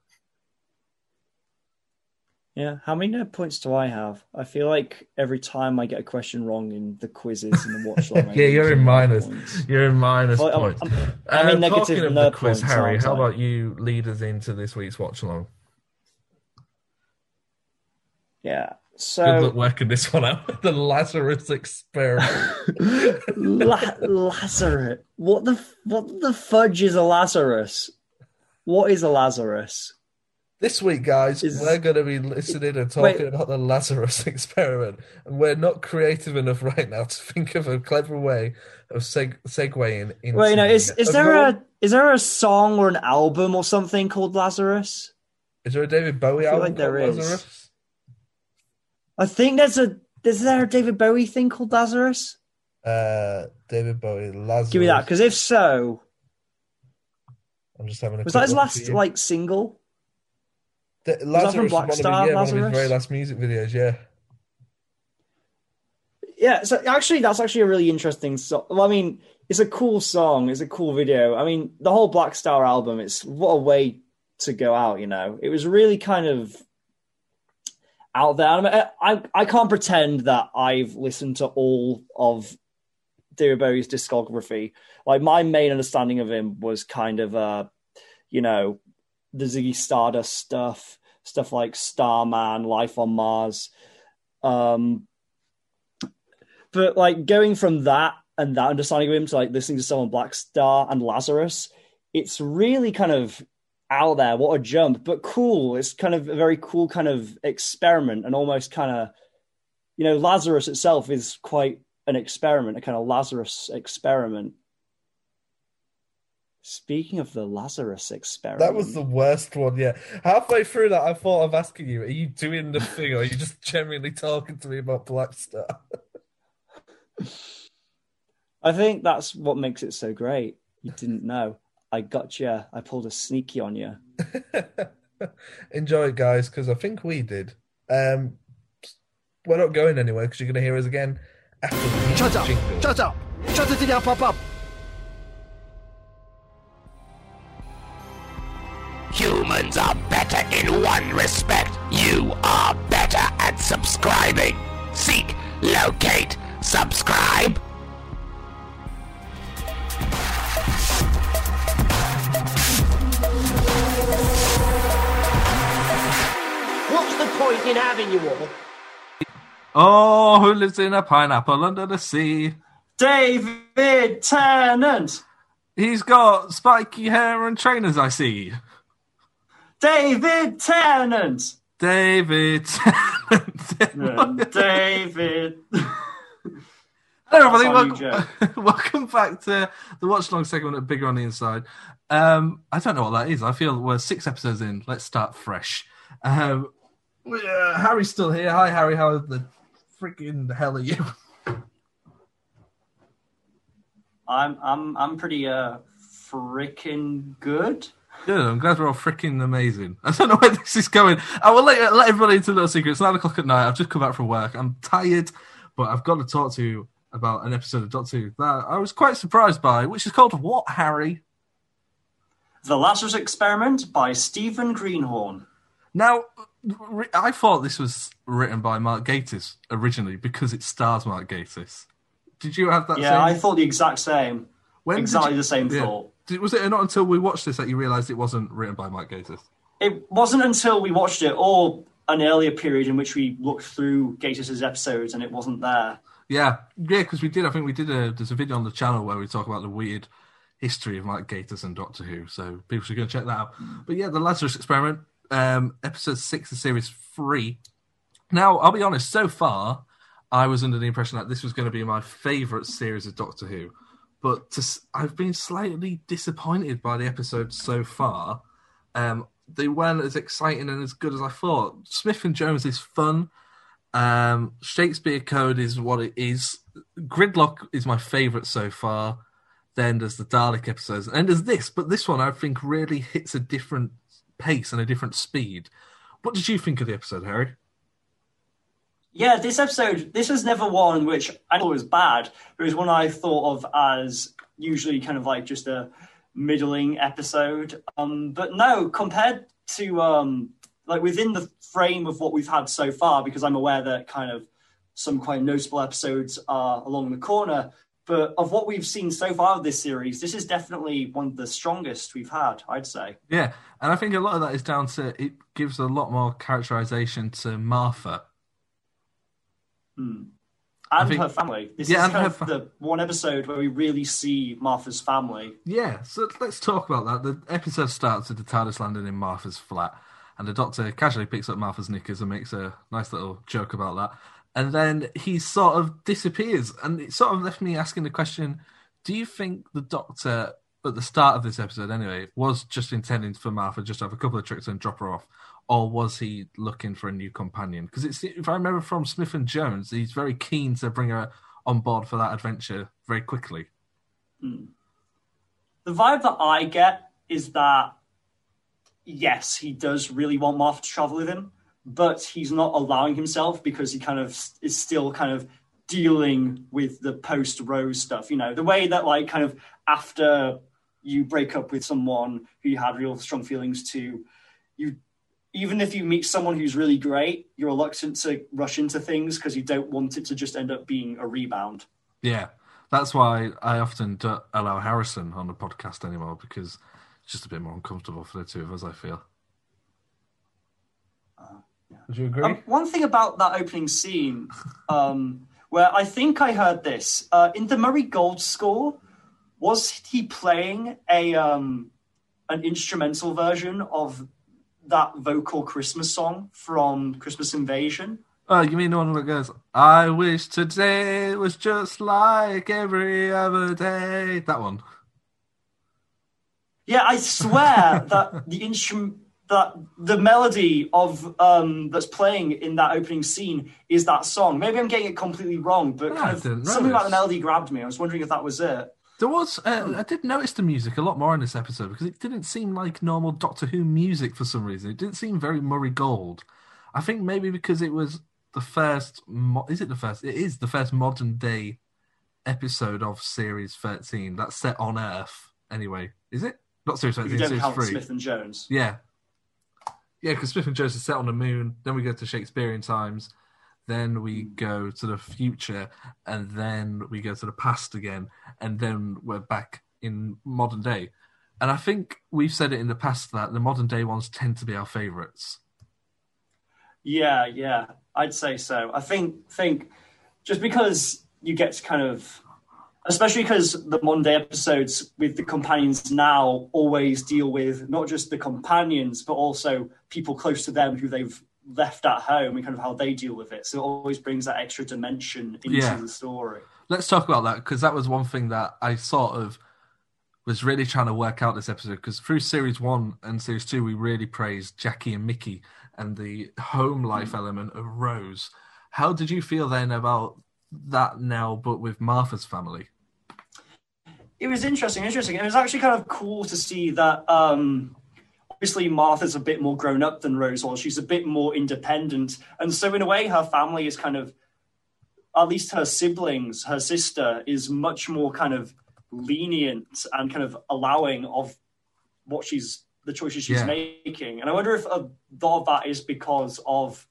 Yeah, how many nerd points do I have? I feel like every time I get a question wrong in the quizzes and the watch long, I yeah, you're in minus. points. You're in minus Well, I'm- points. I'm- I'm in Uh, negative talking of the quiz, points, Harry, how about you lead us into this week's watch along? Yeah. So good luck working this one out. the Lazarus experiment. La- Lazarus. What the what the fudge is a Lazarus? What is a Lazarus? This week, guys, Is- we're going to be listening and talking Wait. about the Lazarus experiment, and we're not creative enough right now to think of a clever way of seg- segueing into. Well, you know, is is there a is there a song or an album or something called Lazarus? Is there a David Bowie album like there called is. Lazarus? I think there's a is there a David Bowie thing called Lazarus? Uh, David Bowie, Lazarus. Give me that, because if so, I'm just having a was that his last like single? The, Lazarus from Black one of his- Star, yeah, one of his very last music videos. Yeah, Yeah, so actually, that's actually a really interesting song. Well, I mean, it's a cool song. It's a cool video. I mean, the whole Blackstar album. It's what a way to go out. You know, it was really kind of out there. I, mean, I I I can't pretend that I've listened to all of David Bowie's discography. Like my main understanding of him was kind of uh, you know, the Ziggy Stardust stuff, stuff like Starman, Life on Mars. Um, but like going from that and that understanding of him to like listening to someone Blackstar and Lazarus, it's really kind of out there. What a jump, but cool. It's kind of a very cool kind of experiment and almost kind of, you know, Lazarus itself is quite an experiment, a kind of Lazarus experiment. Speaking of the Lazarus experiment, That was the worst one, yeah. Halfway through that, I thought of asking you, are you doing the thing or are you just genuinely talking to me about Blackstar? I think that's what makes it so great. You didn't know. I got you. I pulled a sneaky on you. Enjoy it, guys, because I think we did. Um, we're not going anywhere because you're going to hear us again after the Shut up! jingle. Shut up! Shut it down, pop up! One respect. You are better at subscribing. Seek, locate, subscribe. What's the point in having you all? Oh, who lives in a pineapple under the sea? David Tennant. He's got spiky hair and trainers, I see. David Tennant. David. David. Hello, everybody. Welcome, welcome back to the watch long segment of Bigger on the Inside. Um, I don't know what that is. I feel we're six episodes in. Let's start fresh. Um, uh, Harry's still here. Hi, Harry. How the freaking hell are you? I'm I'm I'm pretty uh freaking good. Good. I'm glad we're all freaking amazing. I don't know where this is going. I will let, let everybody into a little secret. It's nine o'clock at night. I've just come back from work. I'm tired, but I've got to talk to you about an episode of Doctor Who that I was quite surprised by, which is called What, Harry? The Lazarus Experiment by Stephen Greenhorn. Now, I thought this was written by Mark Gatiss originally because it stars Mark Gatiss. Did you have that? Yeah, same... I thought the exact same. When exactly you- the same Yeah. thought. Did, was it not until we watched this that you realised it wasn't written by Mark Gatiss? It wasn't until we watched it, or an earlier period in which we looked through Gatiss's episodes, and it wasn't there. Yeah, yeah, because we did. I think we did a. There's a video on the channel where we talk about the weird history of Mark Gatiss and Doctor Who. So people should go check that out. But yeah, the Lazarus Experiment, um, episode six of series three. Now, I'll be honest. So far, I was under the impression that this was going to be my favourite series of Doctor Who, but to, I've been slightly disappointed by the episodes so far. Um, they weren't as exciting and as good as I thought. Smith and Jones is fun. Um, Shakespeare Code is what it is. Gridlock is my favourite so far. Then there's the Dalek episodes, and there's this, but this one I think really hits a different pace and a different speed. What did you think of the episode, Harry? Yeah, this episode, this was never one which I thought was bad, but it was one I thought of as usually kind of like just a middling episode. Um, but no, compared to um, like within the frame of what we've had so far, because I'm aware that kind of some quite notable episodes are along the corner. But of what we've seen so far of this series, this is definitely one of the strongest we've had, I'd say. Yeah, and I think a lot of that is down to it gives a lot more characterization to Martha. Hmm. And think- her family. This Yeah, is kind of fa- the one episode where we really see Martha's family. Yeah, so let's talk about that. The episode starts with the TARDIS landing in Martha's flat, and the Doctor casually picks up Martha's knickers and makes a nice little joke about that. And then he sort of disappears, and it sort of left me asking the question: Do you think the Doctor, at the start of this episode, anyway, was just intending for Martha just to have a couple of tricks and drop her off, or was he looking for a new companion? Because it's if I remember from Smith and Jones, he's very keen to bring her on board for that adventure very quickly. Hmm. The vibe that I get is that yes, he does really want Martha to travel with him, but he's not allowing himself because he kind of is still kind of dealing with the post Rose stuff. You know, the way that like kind of after you break up with someone who you had real strong feelings to, you even if you meet someone who's really great, you're reluctant to rush into things because you don't want it to just end up being a rebound. Yeah, that's why I often don't allow Harrison on the podcast anymore because it's just a bit more uncomfortable for the two of us. I feel. Would you agree? Um, one thing about that opening scene, um, where I think I heard this uh, in the Murray Gold score, was he playing a um, an instrumental version of that vocal Christmas song from Christmas Invasion? oh, you mean the one that goes, "I wish today was just like every other day." That one. Yeah, I swear that the instrument that the melody of um that's playing in that opening scene is that song. Maybe I'm getting it completely wrong, but kind of something about the melody grabbed me. I was wondering if that was it. There was. Uh, I did notice the music a lot more in this episode because it didn't seem like normal Doctor Who music for some reason. It didn't seem very Murray Gold. I think maybe because it was the first. Mo- is it the first? It is the first modern day episode of Series Thirteen that's set on Earth. Anyway, is it not Series Thirteen? Series Three. Smith and Jones. Yeah. Yeah, because Smith and Jones is set on the moon. Then we go to Shakespearean times. Then we go to the future. And then we go to the past again. And then we're back in modern day. And I think we've said it in the past that the modern day ones tend to be our favourites. Yeah, yeah, I'd say so. I think think just because you get to kind of, especially because the Monday episodes with the companions now always deal with not just the companions but also people close to them who they've left at home and kind of how they deal with it. So it always brings that extra dimension into Yeah. the story. Let's talk about that because that was one thing that I sort of was really trying to work out this episode because through series one and series two we really praised Jackie and Mickey and the home life element of Rose. How did you feel then about that now, but with Martha's family? it was interesting, interesting. It was actually kind of cool to see that. Um, obviously, Martha's a bit more grown up than Rose was. She's a bit more independent, and so in a way, her family is kind of, at least her siblings, her sister is much more kind of lenient and kind of allowing of what she's the choices she's Yeah. making. And I wonder if a lot of that is because of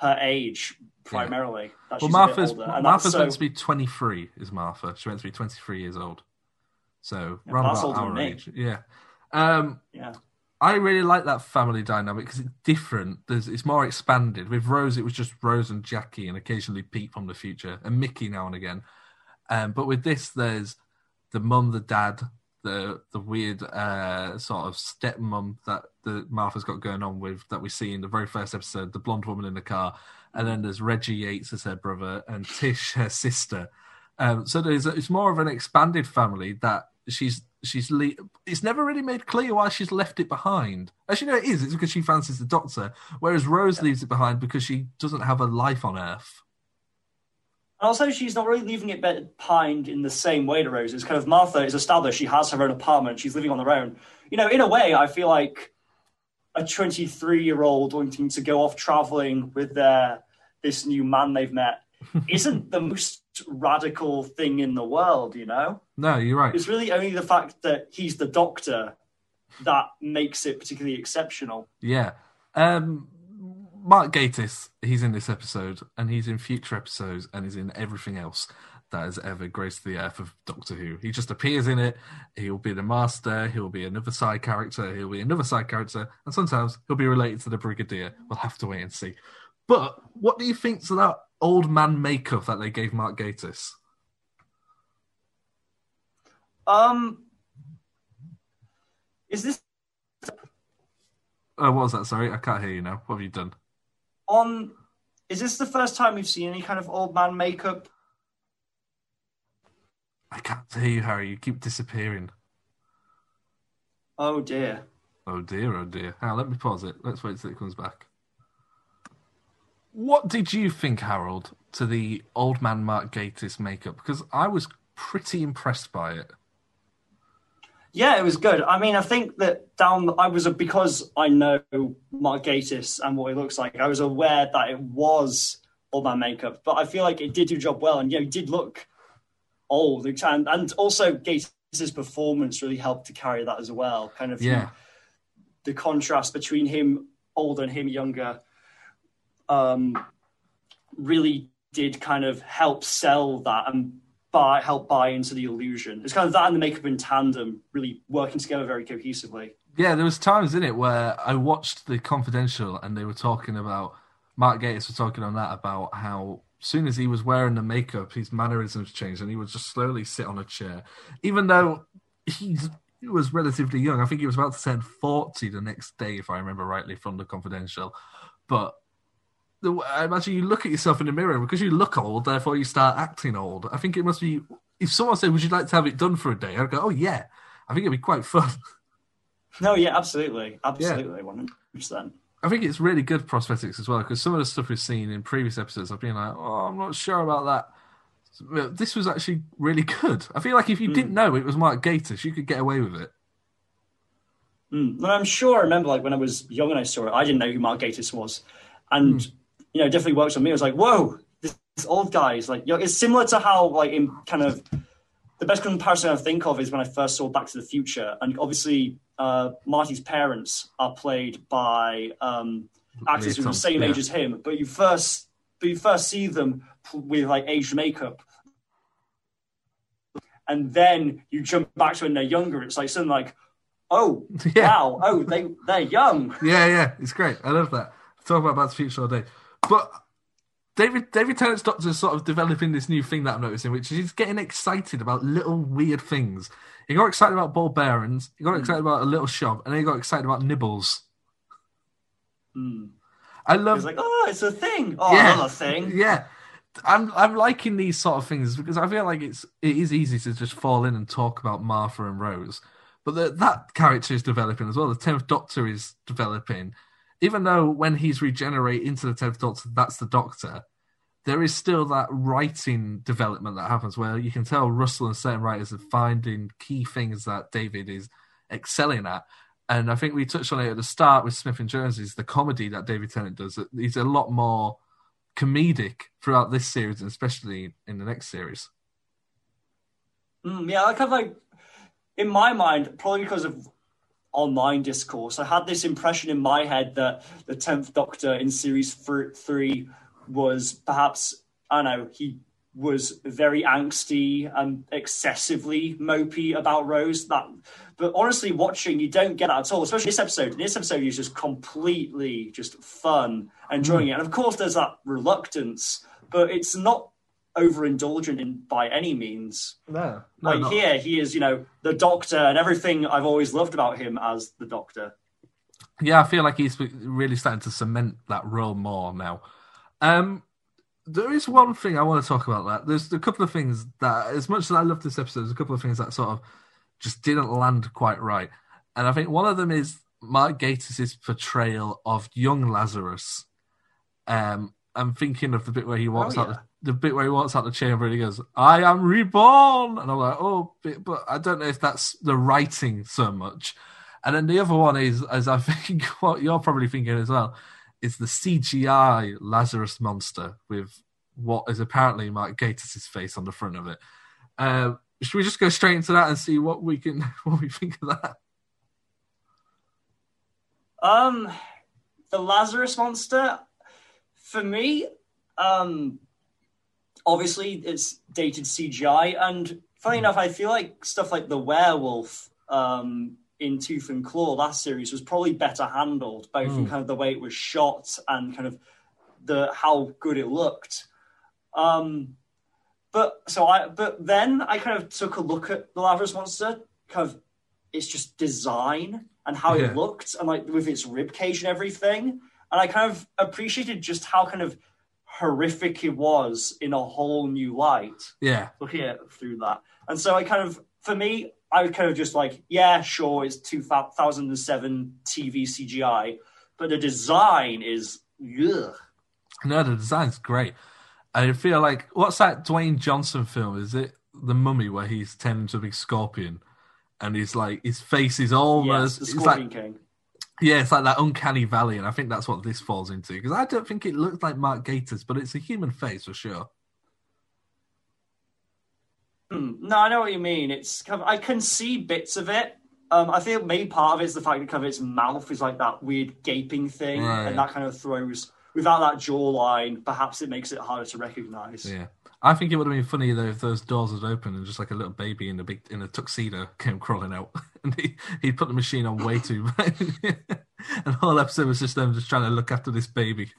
her age primarily. That Well, Martha's Martha's so- meant to be twenty three. Is Martha? She meant to be twenty three years old. So Yeah, round about our age. Yeah. Um, yeah. I really like that family dynamic because it's different. There's, it's more expanded. With Rose, it was just Rose and Jackie, and occasionally Pete from the future, and Mickey now and again. Um, but with this, there's the mum, the dad, the the weird uh, sort of stepmom that the Martha's got going on with that we see in the very first episode, the blonde woman in the car, and then there's Reggie Yates as her brother and Tish her sister. Um, so there's it's more of an expanded family that she's she's le- it's never really made clear why she's left it behind. Actually, no, it is. It's because she fancies the Doctor, whereas Rose leaves it behind because she doesn't have a life on Earth. And also, she's not really leaving it behind in the same way to Rose. It's kind of Martha is established. She has her own apartment. She's living on her own. You know, in a way, I feel like a 23 year old wanting to go off traveling with their this new man they've met isn't the most radical thing in the world, you know? No, you're right. It's really only the fact that he's the doctor that makes it particularly exceptional. Yeah. Um, Mark Gatiss, he's in this episode, and he's in future episodes, and he's in everything else that has ever graced the earth of Doctor Who. He just appears in it. He'll be the master. He'll be another side character. He'll be another side character, and sometimes he'll be related to the Brigadier. We'll have to wait and see. But what do you think to that old man makeup that they gave Mark Gatiss? Um, is this Oh, what was that? Sorry, I can't hear you now. What have you done? on? Is this the first time we've seen any kind of old man makeup? I can't hear you, Harry. You keep disappearing. Oh dear. Oh dear, oh dear. Now let me pause it. Let's wait till it comes back. What did you think, Harold, to the old man Mark Gatiss makeup? Because I was pretty impressed by it. Yeah, it was good. I mean, I think that down, I was because I know Mark Gatiss and what he looks like. I was aware that it was old man makeup, but I feel like it did do job well, and you know, he did look old, and and also Gatiss's performance really helped to carry that as well. Kind of Yeah. the contrast between him older and him younger, um, really did kind of help sell that and buy help buy into the illusion. It's kind of that and the makeup in tandem, really working together very cohesively. Yeah, there was times in it where I watched the confidential and they were talking about Mark Gatiss was talking on that about how soon as he was wearing the makeup, his mannerisms changed and he would just slowly sit on a chair, even though he's he was relatively young. I think he was about to turn forty the next day, if I remember rightly from the confidential. But the, I imagine you look at yourself in the mirror because you look old, therefore you start acting old. I think it must be. If someone said, "Would you like to have it done for a day?" I'd go, "Oh yeah." I think it'd be quite fun. No, yeah, absolutely, absolutely, one hundred percent. I think it's really good prosthetics as well because some of the stuff we've seen in previous episodes, I've been like, oh, I'm not sure about that. This was actually really good. I feel like if you Hmm. didn't know it was Mark Gatiss, you could get away with it. Mm. And I'm sure I remember, like when I was young and I saw it, I didn't know who Mark Gatiss was, and you know, definitely works on me. I was like, whoa, this, this old guy is like, you know, it's similar to how like in kind of the best comparison I think of is when I first saw Back to the Future, and obviously uh, Marty's parents are played by um, actors who are the same yeah. age as him, but you first but you first see them with like aged makeup. And then you jump back to when they're younger. It's like something like, oh Yeah. wow, oh they they're young. Yeah, yeah, it's great. I love that. Talk about Back to the Future all day. But David David Tennant's Doctor is sort of developing this new thing that I'm noticing, which is he's getting excited about little weird things. He got excited about ball bearings, he got excited about a little shove, and then he got excited about nibbles. Hmm. I love It's like, oh, it's a thing. Oh, Yeah. another thing. Yeah. I'm I'm liking these sort of things because I feel like it's it is easy to just fall in and talk about Martha and Rose, but the, that character is developing as well. The tenth Doctor is developing, even though when he's regenerate into the tenth Doctor, that's the Doctor. There is still that writing development that happens where you can tell Russell and certain writers are finding key things that David is excelling at. And I think we touched on it at the start with Smith and Jones is the comedy that David Tennant does. He's a lot more comedic throughout this series, and especially in the next series. Mm, yeah, I kind of like, in my mind, probably because of online discourse, I had this impression in my head that the 10th Doctor in series three was perhaps, I don't know, he was very angsty and excessively mopey about Rose. That, but honestly, watching you don't get that at all. Especially this episode. This episode, he's just completely just fun, enjoying mm. it. And of course, there's that reluctance, but it's not overindulgent in by any means. No, like here, he is, you know, the Doctor and everything I've always loved about him as the Doctor. Yeah, I feel like he's really starting to cement that role more now. Um, there is one thing I want to talk about. That there's a couple of things that, as much as I love this episode, there's a couple of things that sort of just didn't land quite right. And I think one of them is Mark Gatiss' portrayal of young Lazarus. Um, I'm thinking of the bit where he walks Oh, out yeah. the, the bit where he walks out the chamber and he goes, "I am reborn," and I'm like, "Oh," but I don't know if that's the writing so much. And then the other one is, as I think what you're probably thinking as well, is the CGI Lazarus monster with what is apparently Mark Gatiss' face on the front of it. Um, should we just go straight into that and see what we can what we think of that? Um, the Lazarus monster, for me, um, obviously it's dated CGI, and funny enough, I feel like stuff like the werewolf um, in Tooth and Claw, that series was probably better handled, both in Mm. kind of the way it was shot and kind of the how good it looked. Um, but so I, but then I kind of took a look at the Lazarus monster, kind of its just design and how Yeah. it looked, and like with its rib cage and everything, and I kind of appreciated just how kind of horrific it was in a whole new light Yeah, looking at it through that. And so I kind of, for me, I kind of just like, yeah, sure, it's 2007 TV CGI, but the design is, ugh. no, the design's great. I feel like what's that Dwayne Johnson film? Is it The Mummy where he's turned into a big scorpion, and he's like his face is Yes, almost the Scorpion like King. Yeah, it's like that uncanny valley, and I think that's what this falls into. Because I don't think it looks like Mark Gatiss, but it's a human face for sure. Hmm, No, I know what you mean. It's kind of, I can see bits of it. Um, I think maybe part of it is the fact that kind of its mouth is like that weird gaping thing, Right. and that kind of throws without that jawline. Perhaps it makes it harder to recognize. Yeah, I think it would have been funny though if those doors had opened and just like a little baby in a big in a tuxedo came crawling out, and he he put the machine on way too. and whole episode was just them just trying to look after this baby.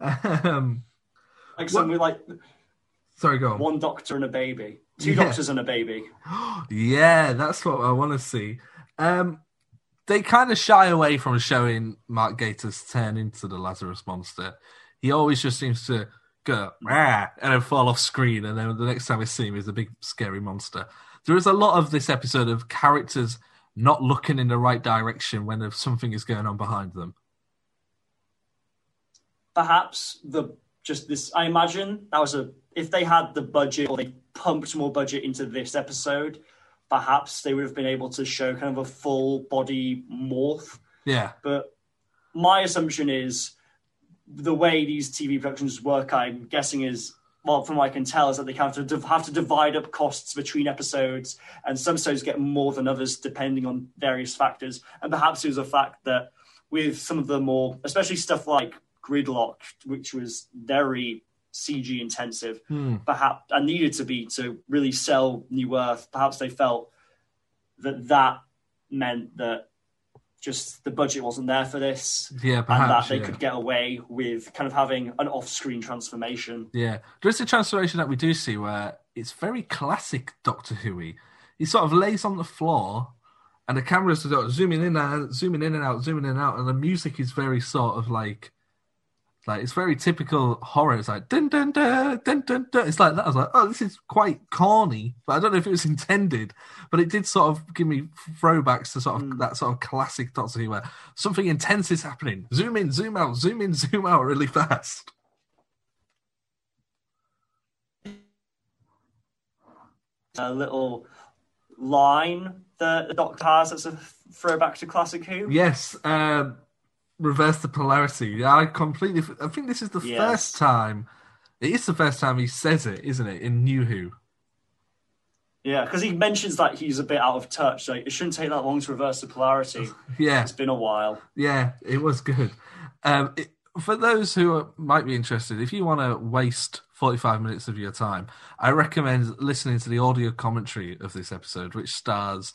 Um, Like something like sorry, go on. one doctor and a baby, two Yeah. doctors and a baby. Yeah, that's what I want to see. Um, they kind of shy away from showing Mark Gatiss turn into the Lazarus monster. He always just seems to go "Rah," and then fall off screen, and then the next time we see him is a big scary monster. There is a lot of this episode of characters not looking in the right direction when something is going on behind them. perhaps the just this i imagine that was a if they had the budget or they pumped more budget into this episode perhaps they would have been able to show kind of a full body morph Yeah, but my assumption is the way these tv productions work i'm guessing is well from what i can tell is that they have to have to divide up costs between episodes and some episodes get more than others depending on various factors. And perhaps it was a fact that with some of the more especially stuff like gridlock which was very cg intensive hmm. perhaps and needed to be to really sell new earth perhaps they felt that that meant that just the budget wasn't there for this yeah, and that they yeah. could get away with kind of having an off-screen transformation. Yeah, there's a transformation that we do see where it's very classic Doctor Who. He sort of lays on the floor, and the camera's of zooming in and zooming in and out, zooming in and out, and the music is very sort of like, like it's very typical horror. It's like dun dun dun dun dun dun. It's like that. I was like, oh, this is quite corny, but I don't know if it was intended. But it did sort of give me throwbacks to sort of that sort of classic Doctor Who where something intense is happening. Zoom in, zoom out, zoom in, zoom out really fast. A little line that the Doctor has that's a throwback to classic Who. Yes, um, reverse the polarity. Yeah, I completely. I think this is the Yes. first time. It is the first time he says it, isn't it? In New Who. Yeah, because he mentions that he's a bit out of touch. Like it shouldn't take that long to reverse the polarity. Yeah, It's been a while. yeah, it was good. Um, it, for those who are, might be interested, if you want to waste forty-five minutes of your time, I recommend listening to the audio commentary of this episode, which stars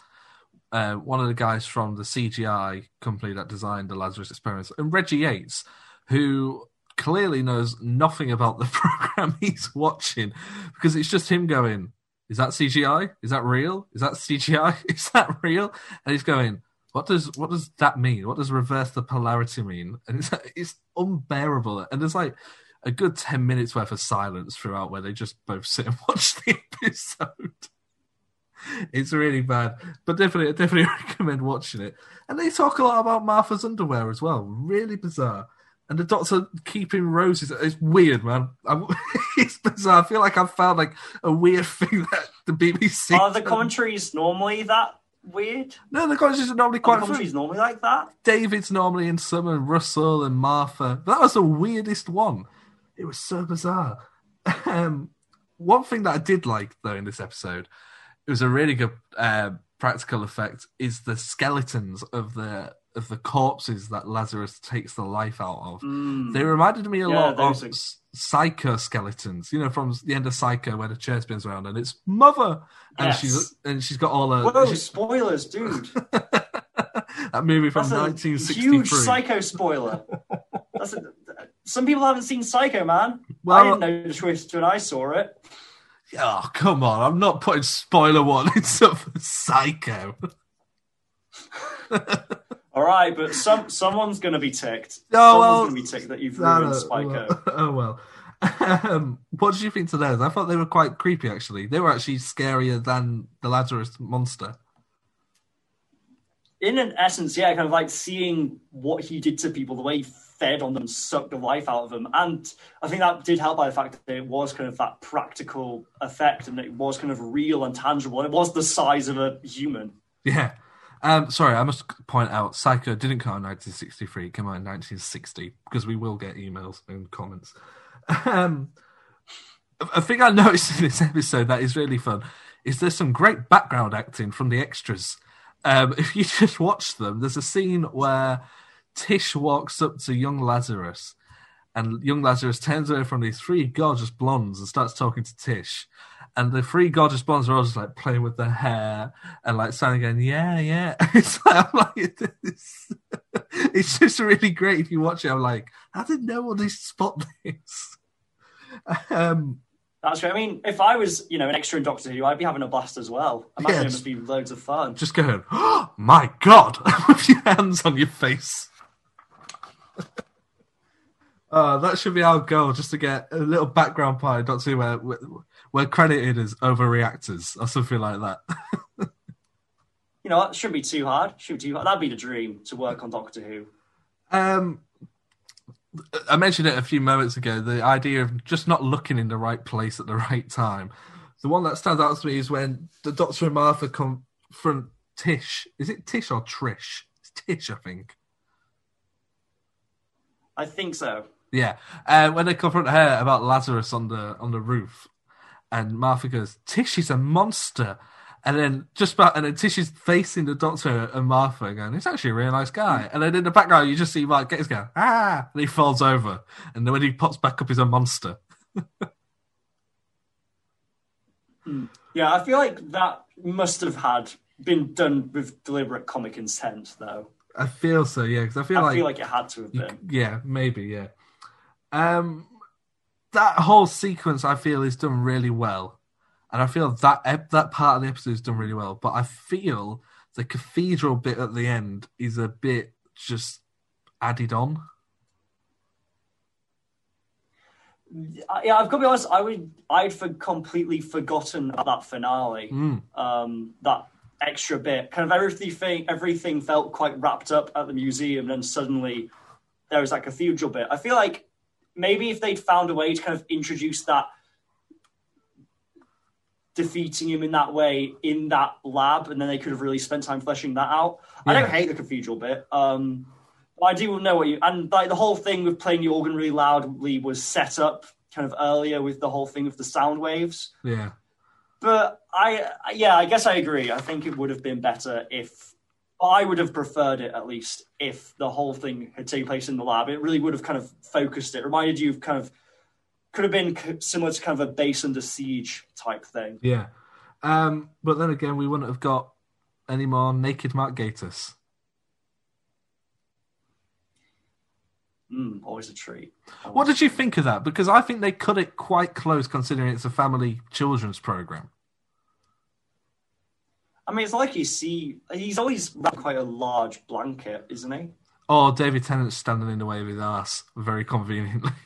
uh, one of the guys from the CGI company that designed the Lazarus Experiment, and Reggie Yates, who clearly knows nothing about the program he's watching because it's just him going, Is that CGI? Is that real? Is that CGI? Is that real? And he's going, What does what does that mean? What does reverse the polarity mean? And it's it's unbearable. And there's like a good ten minutes worth of silence throughout where they just both sit and watch the episode. It's really bad, but definitely, I definitely recommend watching it. And they talk a lot about Martha's underwear as well. Really bizarre. And the doctor keeping roses. It's weird, man. I'm, it's bizarre. I feel like I've found like a weird thing that the BBC. Are the commentaries normally that weird? no, the commentaries are normally Are the quite commentaries normally like that? David's normally in some, and Russell and Martha. That was the weirdest one. It was so bizarre. Um, one thing that I did like though in this episode, it was a really good uh, practical effect. Is the skeletons of the of the corpses that Lazarus takes the life out of. They reminded me a Mm. Yeah, lot of s- Psycho skeletons. You know, from the end of Psycho where the chair spins around and it's mother, and Yes. she's and she's got all her Whoa, spoilers, dude. that movie from That's 1963. huge Psycho spoiler. That's a, some people haven't seen Psycho, man. I didn't know the twist when I saw it. Oh, come on. I'm not putting spoiler warnings up for Psycho. All right, but some someone's going to be ticked. Oh, someone's well, going to be ticked that you've ruined no. Oh, well. Um, what did you think to those? I thought they were quite creepy, actually. They were actually scarier than the Lazarus monster. In an essence, yeah, kind of like seeing what he did to people, the way he fed on them, sucked the life out of them, and I think that did help by the fact that it was kind of that practical effect, and it was kind of real and tangible, and it was the size of a human. Yeah. Um, sorry, I must point out Psycho didn't come out in 1963, it came out in 1960, because we will get emails and comments. Um, a thing I noticed in this episode that is really fun is there's some great background acting from the extras. Um, if you just watch them, there's a scene where Tish walks up to young Lazarus, and young Lazarus turns away from these three gorgeous blondes and starts talking to Tish. And the three gorgeous blondes are all just like playing with their hair and like sounding going, yeah, yeah. It's like, I'm like it's, it's just really great if you watch it. I'm like, how did no one spot this? Um, That's right. I mean, if I was, you know, an extra in Doctor Who, I'd be having a blast as well. I imagine Yes. it must be loads of fun. just going, oh my god, with your hands on your face. Uh, that should be our goal, just to get a little background in Doctor Who where, where credited as overreactors or something like that. You you know, it shouldn't be too hard. Shouldn't be too hard. That'd be the dream to work on Doctor Who. Um, I mentioned it a few moments ago. The idea of just not looking in the right place at the right time. The one that stands out to me is when the Doctor and Martha confront Tish. Is it Tish or Trish? It's Tish, I think. I think so. Yeah, uh, when they confront her about Lazarus on the on the roof, and Martha goes, "Tish is a monster," and then just about, and then Tish is facing the Doctor and Martha, going, "He's actually a really nice guy." And then in the background, you just see Mark Gatiss go, "Ah!" and he falls over, and then when he pops back up, he's a monster. Yeah, I feel like that must have had been done with deliberate comic intent, though. I feel so, yeah, because I feel I like feel like it had to have been. yeah, maybe, yeah. Um, that whole sequence I feel is done really well, and I feel that ep- that part of the episode is done really well. But I feel the cathedral bit at the end is a bit just added on. Yeah, I've got to be honest. I would, I'd for completely forgotten that finale. Mm. Um, that extra bit, kind of everything, everything felt quite wrapped up at the museum, and then suddenly there was that cathedral bit. I feel like maybe if they'd found a way to kind of introduce that, defeating him in that way in that lab, and then they could have really spent time fleshing that out. I don't hate the cathedral bit. Um, but I do know what you and like the whole thing with playing the organ really loudly was set up kind of earlier with the whole thing of the sound waves. Yeah, But I, yeah, I guess I agree. I think it would have been better if I would have preferred it at least if the whole thing had taken place in the lab. It really would have kind of focused it, reminded you of kind of could have been similar to kind of a base under siege type thing. yeah. Um, but then again, we wouldn't have got any more naked Mark Gatiss. Mm, always a treat. What did you think of that? Because I think they cut it quite close, considering it's a family children's program. I mean, it's like you see, he's always quite a large blanket, isn't he? Oh, David Tennant's standing in the way of his ass, very conveniently.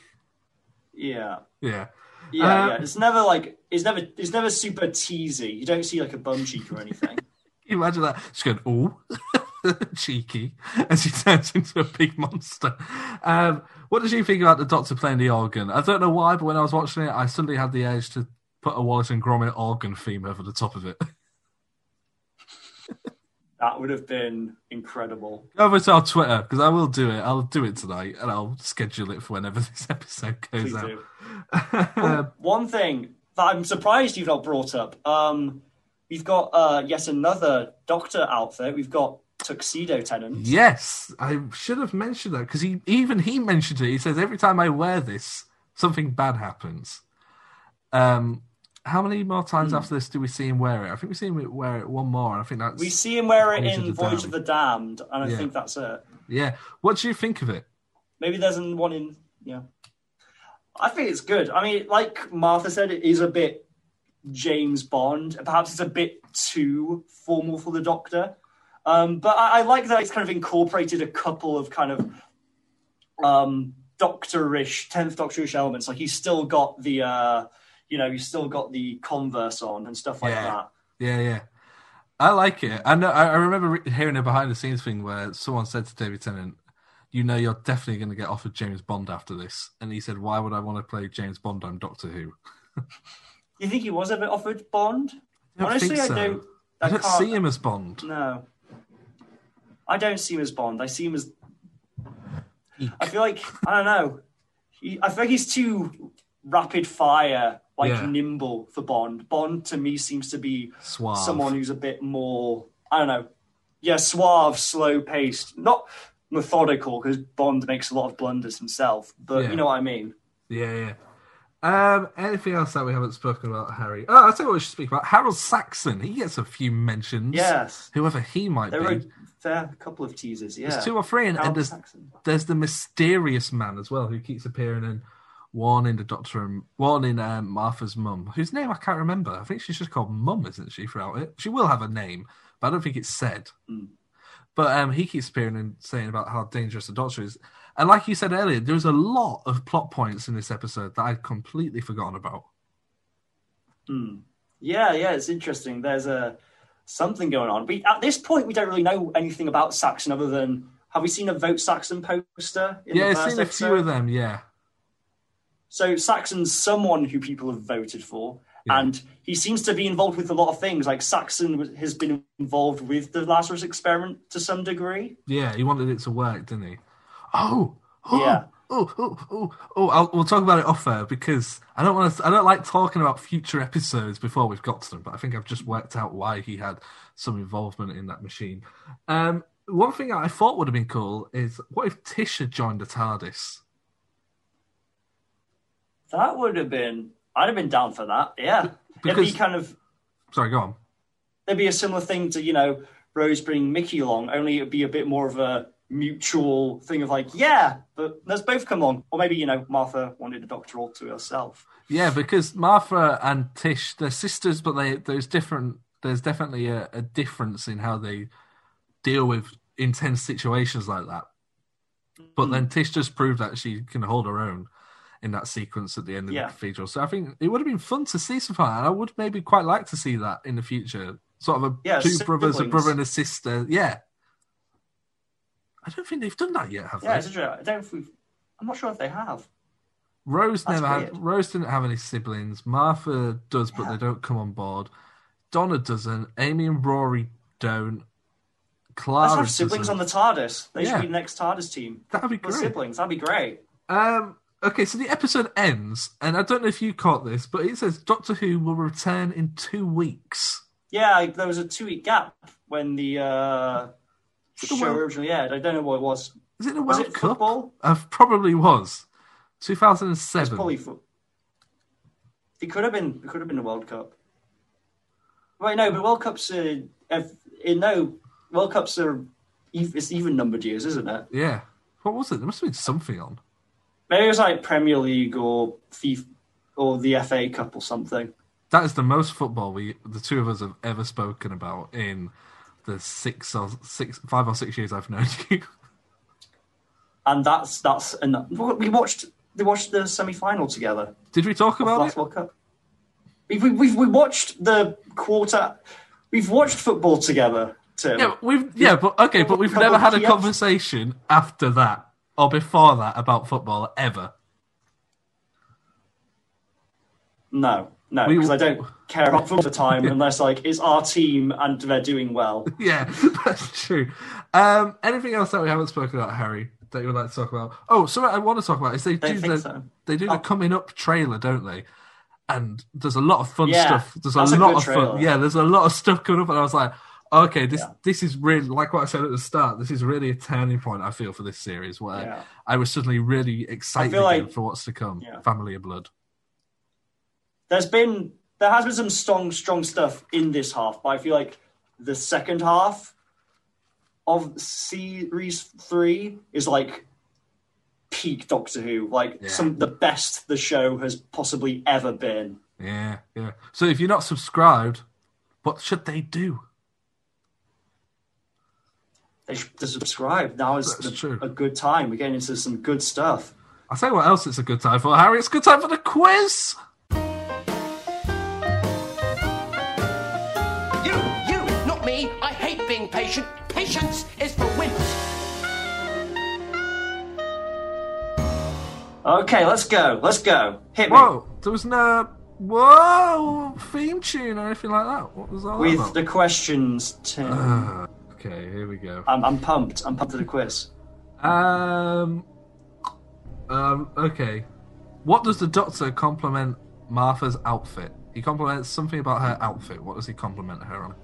Yeah. yeah. Yeah, Um, yeah. It's never like it's never it's never super teasy. You don't see like a bum cheek or anything. Can you imagine that? She's going, ooh, cheeky, as he turns into a big monster. Um, what did you think about the Doctor playing the organ? I don't know why, but when I was watching it, I suddenly had the urge to put a Wallace and Gromit organ theme over the top of it. that would have been incredible. Go over to our Twitter, because I will do it. I'll do it tonight, and I'll schedule it for whenever this episode goes Please out. do. Oh, one thing that I'm surprised you've not brought up. Um, we've got uh, yet another Doctor outfit. We've got tuxedo Tennant. Yes, I should have mentioned that because he even he mentioned it. He says every time I wear this, something bad happens. Um, how many more times Hmm. after this do we see him wear it? I think we see him wear it one more. I think that's We see him wear it Voyage in of Voyage Damned. of the Damned, and I Yeah. think that's it. yeah. What do you think of it? Maybe there's an- one in yeah. I think it's good. I mean, like Martha said, it is a bit James Bond. Perhaps it's a bit too formal for the Doctor. Um, but I, I like that it's kind of incorporated a couple of kind of um, Doctorish, tenth Doctorish elements. Like he's still got the, uh, you know, he's still got the Converse on and stuff like Yeah. that. Yeah, yeah. I like it. I know. I I remember hearing a behind the scenes thing where someone said to David Tennant, "You know, you're definitely going to get offered James Bond after this," and he said, "Why would I want to play James Bond? I'm Doctor Who." You think he was ever offered Bond? I Honestly, think I don't. I don't can't- see him as Bond. No. I don't see him as Bond. I see him as. I feel like I don't know. He, I feel like he's too rapid fire, like Yeah. nimble for Bond. Bond to me seems to be Suave. someone who's a bit more. I don't know. Yeah, suave, slow paced, not methodical because Bond makes a lot of blunders himself. But Yeah. you know what I mean. Yeah, yeah. Um, anything else that we haven't spoken about, Harry? Oh, you what we should speak about. Harold Saxon. He gets a few mentions. Yes. Whoever he might There be. Were a fair couple of teasers. Yeah, There's two or three, and, and there's Saxon. there's the mysterious man as well who keeps appearing in warning the Doctor and warning um, Martha's mum, whose name I can't remember. I think she's just called Mum, isn't she? Throughout it, she will have a name, but I don't think it's said. Mm. But um, he keeps appearing and saying about how dangerous the Doctor is, and like you said earlier, there's a lot of plot points in this episode that I'd completely forgotten about. Hmm. Yeah, yeah, it's interesting. There's a something going on. We at this point we don't really know anything about Saxon other than have we seen a vote Saxon poster? In yeah, the I've seen a few of them. Yeah, So Saxon's someone who people have voted for, and he seems to be involved with a lot of things. Like Saxon has been involved with the Lazarus experiment to some degree. yeah. He wanted it to work, didn't he? Oh, oh, Yeah. Oh, oh, oh, oh. I'll, we'll talk about it off air because I don't want to. I don't like talking about future episodes before we've got to them. But I think I've just worked out why he had some involvement in that machine. Um, one thing I thought would have been cool is what if Tish had joined the TARDIS? That would have been. I'd have been down for that. Yeah, it'd be kind of. Sorry, go on. There'd be a similar thing to you know Rose bringing Mickey along, only it'd be a bit more of a mutual thing of like, yeah, but let's both come on. Or maybe you know Martha wanted the Doctor all to herself. Yeah, because Martha and Tish, they're sisters, but they there's different. There's definitely a, a difference in how they deal with intense situations like that. But then hmm. Tish just proved that she can hold her own in that sequence at the end of Yeah. the cathedral. So I think it would have been fun to see something like that. I would maybe quite like to see that in the future. Sort of a Yeah, two brothers, a brother and a sister. Yeah. I don't think they've done that yet, have Yeah, they? interesting. I don't. know if we've- I'm not sure if they have. Rose That's never weird. had. Rose didn't have any siblings. Martha does, but they don't come on board. Donna doesn't. Amy and Rory don't. Clara Let's have siblings on doesn't. the TARDIS. They Yeah. should be the next TARDIS team. That'd be great. siblings, that'd be great. Um. Okay, so the episode ends, and I don't know if you caught this, but it says Doctor Who will return in two weeks. Yeah, there was a two week gap when the uh, it World- originally aired. I don't know what it was. Is it the Was World it Cup? football? Uh, probably was. Two thousand and It's probably fo- It could have been. It could have been the World Cup. Right, no, but World Cups are. In no World Cups are. It's even numbered years, isn't it? Yeah. What was it? There must have been something on. Maybe it was like Premier League or FIFA or the FA Cup or something. That is the most football we, the two of us, have ever spoken about in the six or six, five or six years I've known you. And that's that's enough. We watched. They watched the semi final together. Did we talk about last it? World Cup. We've, we've, we've we watched the quarter. We've watched football together, Tim. Yeah, we've yeah, but okay, but we've never had a conversation after that or before that about football ever. No, no, because I don't care at the time unless like it's our team and they're doing well. Yeah, that's true. Um, anything else that we haven't spoken about, Harry, that you would like to talk about? Oh, so I want to talk about is they do the so. they do Oh. the coming up trailer, don't they? And there's a lot of fun Yeah, stuff. There's a a lot good of fun. Yeah, there's a lot of stuff coming up, and I was like, okay, this this is really like what I said at the start. This is really a turning point. I feel for this series where Yeah. I was suddenly really excited like- for what's to come. Yeah. Family of Blood. There's been there has been some strong strong stuff in this half, but I feel like the second half of series three is like peak Doctor Who, like Yeah. some the best the show has possibly ever been. Yeah, yeah. So if you're not subscribed, what should they do? They should subscribe. Now is the- a good time. We're getting into some good stuff. I'll tell you what else it's a good time for, Harry. It's a good time for the quiz. Patient. Patience is for wimps. Okay, let's go. Let's go. Hit me. Whoa, there was no whoa theme tune or anything like that. What was that With about? the questions, Tim. Ah, okay, here we go. I'm, I'm pumped. I'm pumped for the quiz. Um, um, okay. What does the Doctor compliment Martha's outfit? He compliments something about her outfit. What does he compliment her on?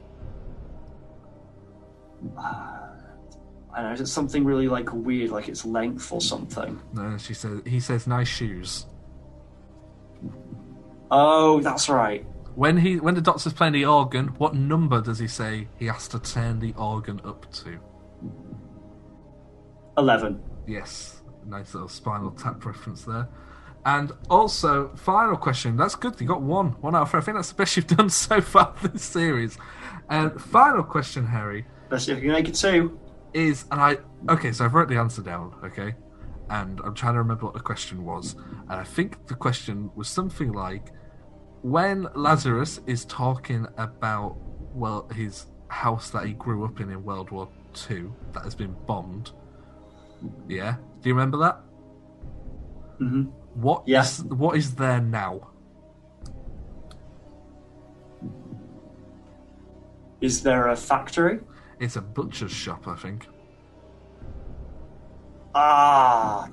I don't know. Is it something really like weird, like its length or something? No, she says he says nice shoes. Oh, that's right. When he when the Doctor's playing the organ, what number does he say he has to turn the organ up to? Eleven. Yes, nice little Spinal Tap reference there. And also, final question. That's good. You got one, one out of three. I think that's the best you've done so far this series. And final question, Harry, Let's see if we can make it two. is and I okay. So I've wrote the answer down. Okay, and I'm trying to remember what the question was. And I think the question was something like, when Lazarus is talking about well his house that he grew up in in World War Two that has been bombed. Yeah, do you remember that? hmm What Yeah. is- what is there now? Is there a factory? It's a butcher's shop, I think. Ah,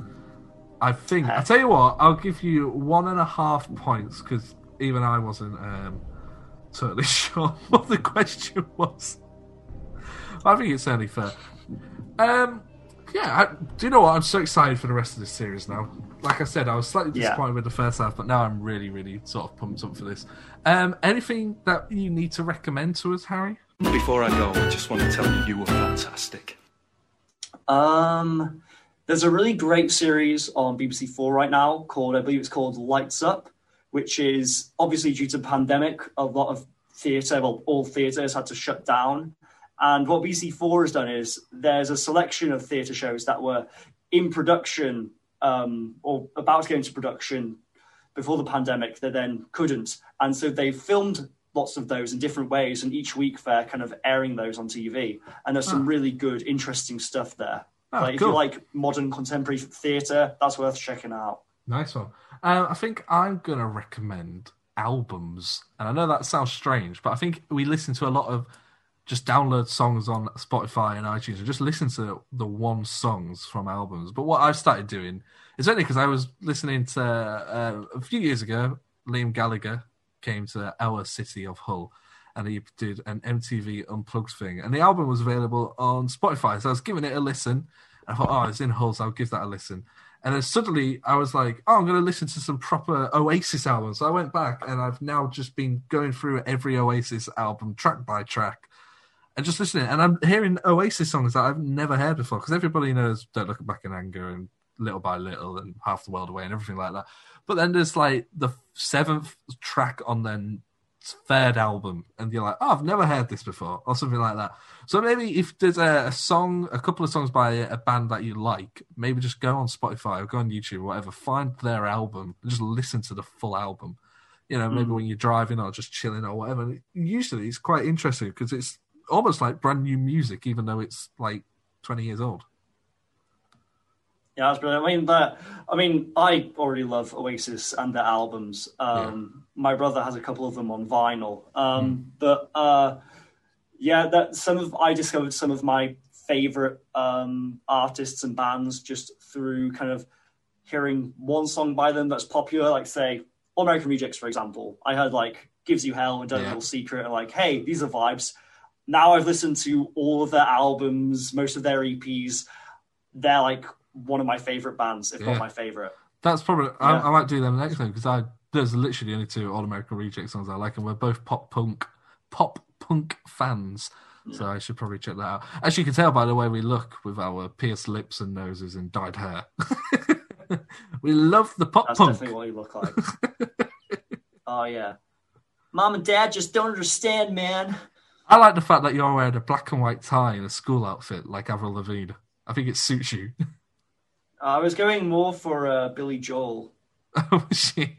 I think. I tell you what, I'll give you one and a half points because even I wasn't um, totally sure what the question was. I think it's only fair. Um, yeah, I, do you know what? I'm so excited for the rest of this series now. Like I said, I was slightly Yeah. disappointed with the first half, but now I'm really, really sort of pumped up for this. Um, anything that you need to recommend to us, Harry? Before I go, I just want to tell you you were fantastic. Um, there's a really great series on BBC Four right now called, I believe it's called Lights Up, which is obviously due to pandemic, a lot of theatre, well, all theatres had to shut down. And what BBC Four has done is there's a selection of theatre shows that were in production um, or about to go into production before the pandemic that then couldn't. And so they filmed lots of those in different ways, and each week they're kind of airing those on TV. And there's some Ah. really good, interesting stuff there. Oh, like if you like modern contemporary theatre, that's worth checking out. Nice one. Um, I think I'm going to recommend albums. And I know that sounds strange, but I think we listen to a lot of just download songs on Spotify and iTunes and just listen to the one songs from albums. But what I've started doing is only because I was listening to uh, a few years ago, Liam Gallagher came to our city of Hull and he did an MTV Unplugged thing. And the album was available on Spotify. So I was giving it a listen. I thought, oh, it's in Hull, so I'll give that a listen. And then suddenly I was like, oh, I'm going to listen to some proper Oasis albums. So I went back and I've now just been going through every Oasis album track by track and just listening. And I'm hearing Oasis songs that I've never heard before because everybody knows Don't Look Back in Anger and Little by Little and Half the World Away and everything like that. But then there's like the seventh track on their third album, and you're like, oh, I've never heard this before, or something like that. So maybe if there's a, a song, a couple of songs by a, band that you like, maybe just go on Spotify or go on YouTube or whatever, find their album and just listen to the full album. You know, maybe Mm. when you're driving or just chilling or whatever. And usually it's quite interesting because it's almost like brand new music, even though it's like 20 years old. Yeah, that's brilliant. I mean, that. I mean, I already love Oasis and their albums. Um, My brother has a couple of them on vinyl. Um, But uh, yeah, that some of I discovered some of my favorite um, artists and bands just through kind of hearing one song by them that's popular, like say American Rejects, for example. I heard like "Gives You Hell" and "Dirty Yeah. Little Secret," and like, hey, these are vibes. Now I've listened to all of their albums, most of their EPs. They're like one of my favorite bands, if Yeah. not my favorite. That's probably I, Yeah. I might do them next time because I there's literally only two All American Reject songs I like, and we're both pop punk pop punk fans. Hmm. So I should probably check that out. As you can tell by the way we look with our pierced lips and noses and dyed hair, we love the pop That's punk. That's definitely what you look like. oh yeah, mom and dad just don't understand, man. I like the fact that you're wearing a black and white tie and a school outfit like Avril Lavigne. I think it suits you. I was going more for uh, Billy Joel. She?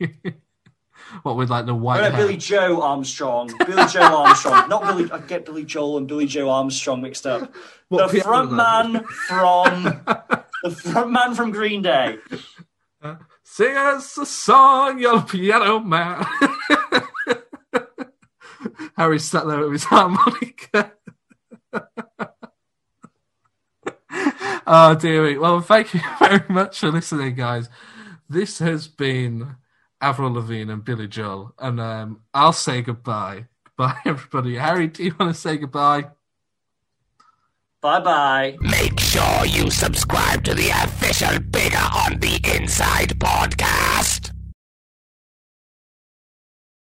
what with like the Oh, white no, hair? Billie Joe Armstrong. Billie Joe Armstrong. Not Billy. I get Billy Joel and Billie Joe Armstrong mixed up. What the front man from the front man from Green Day. Sing us a song, your piano man. Harry sat there with his harmonica. Oh, dearie. Well, thank you very much for listening, guys. This has been Avril Lavigne and Billy Joel, and um, I'll say goodbye. Bye, everybody. Harry, do you want to say goodbye? Bye bye. Make sure you subscribe to the official Bigger on the Inside podcast.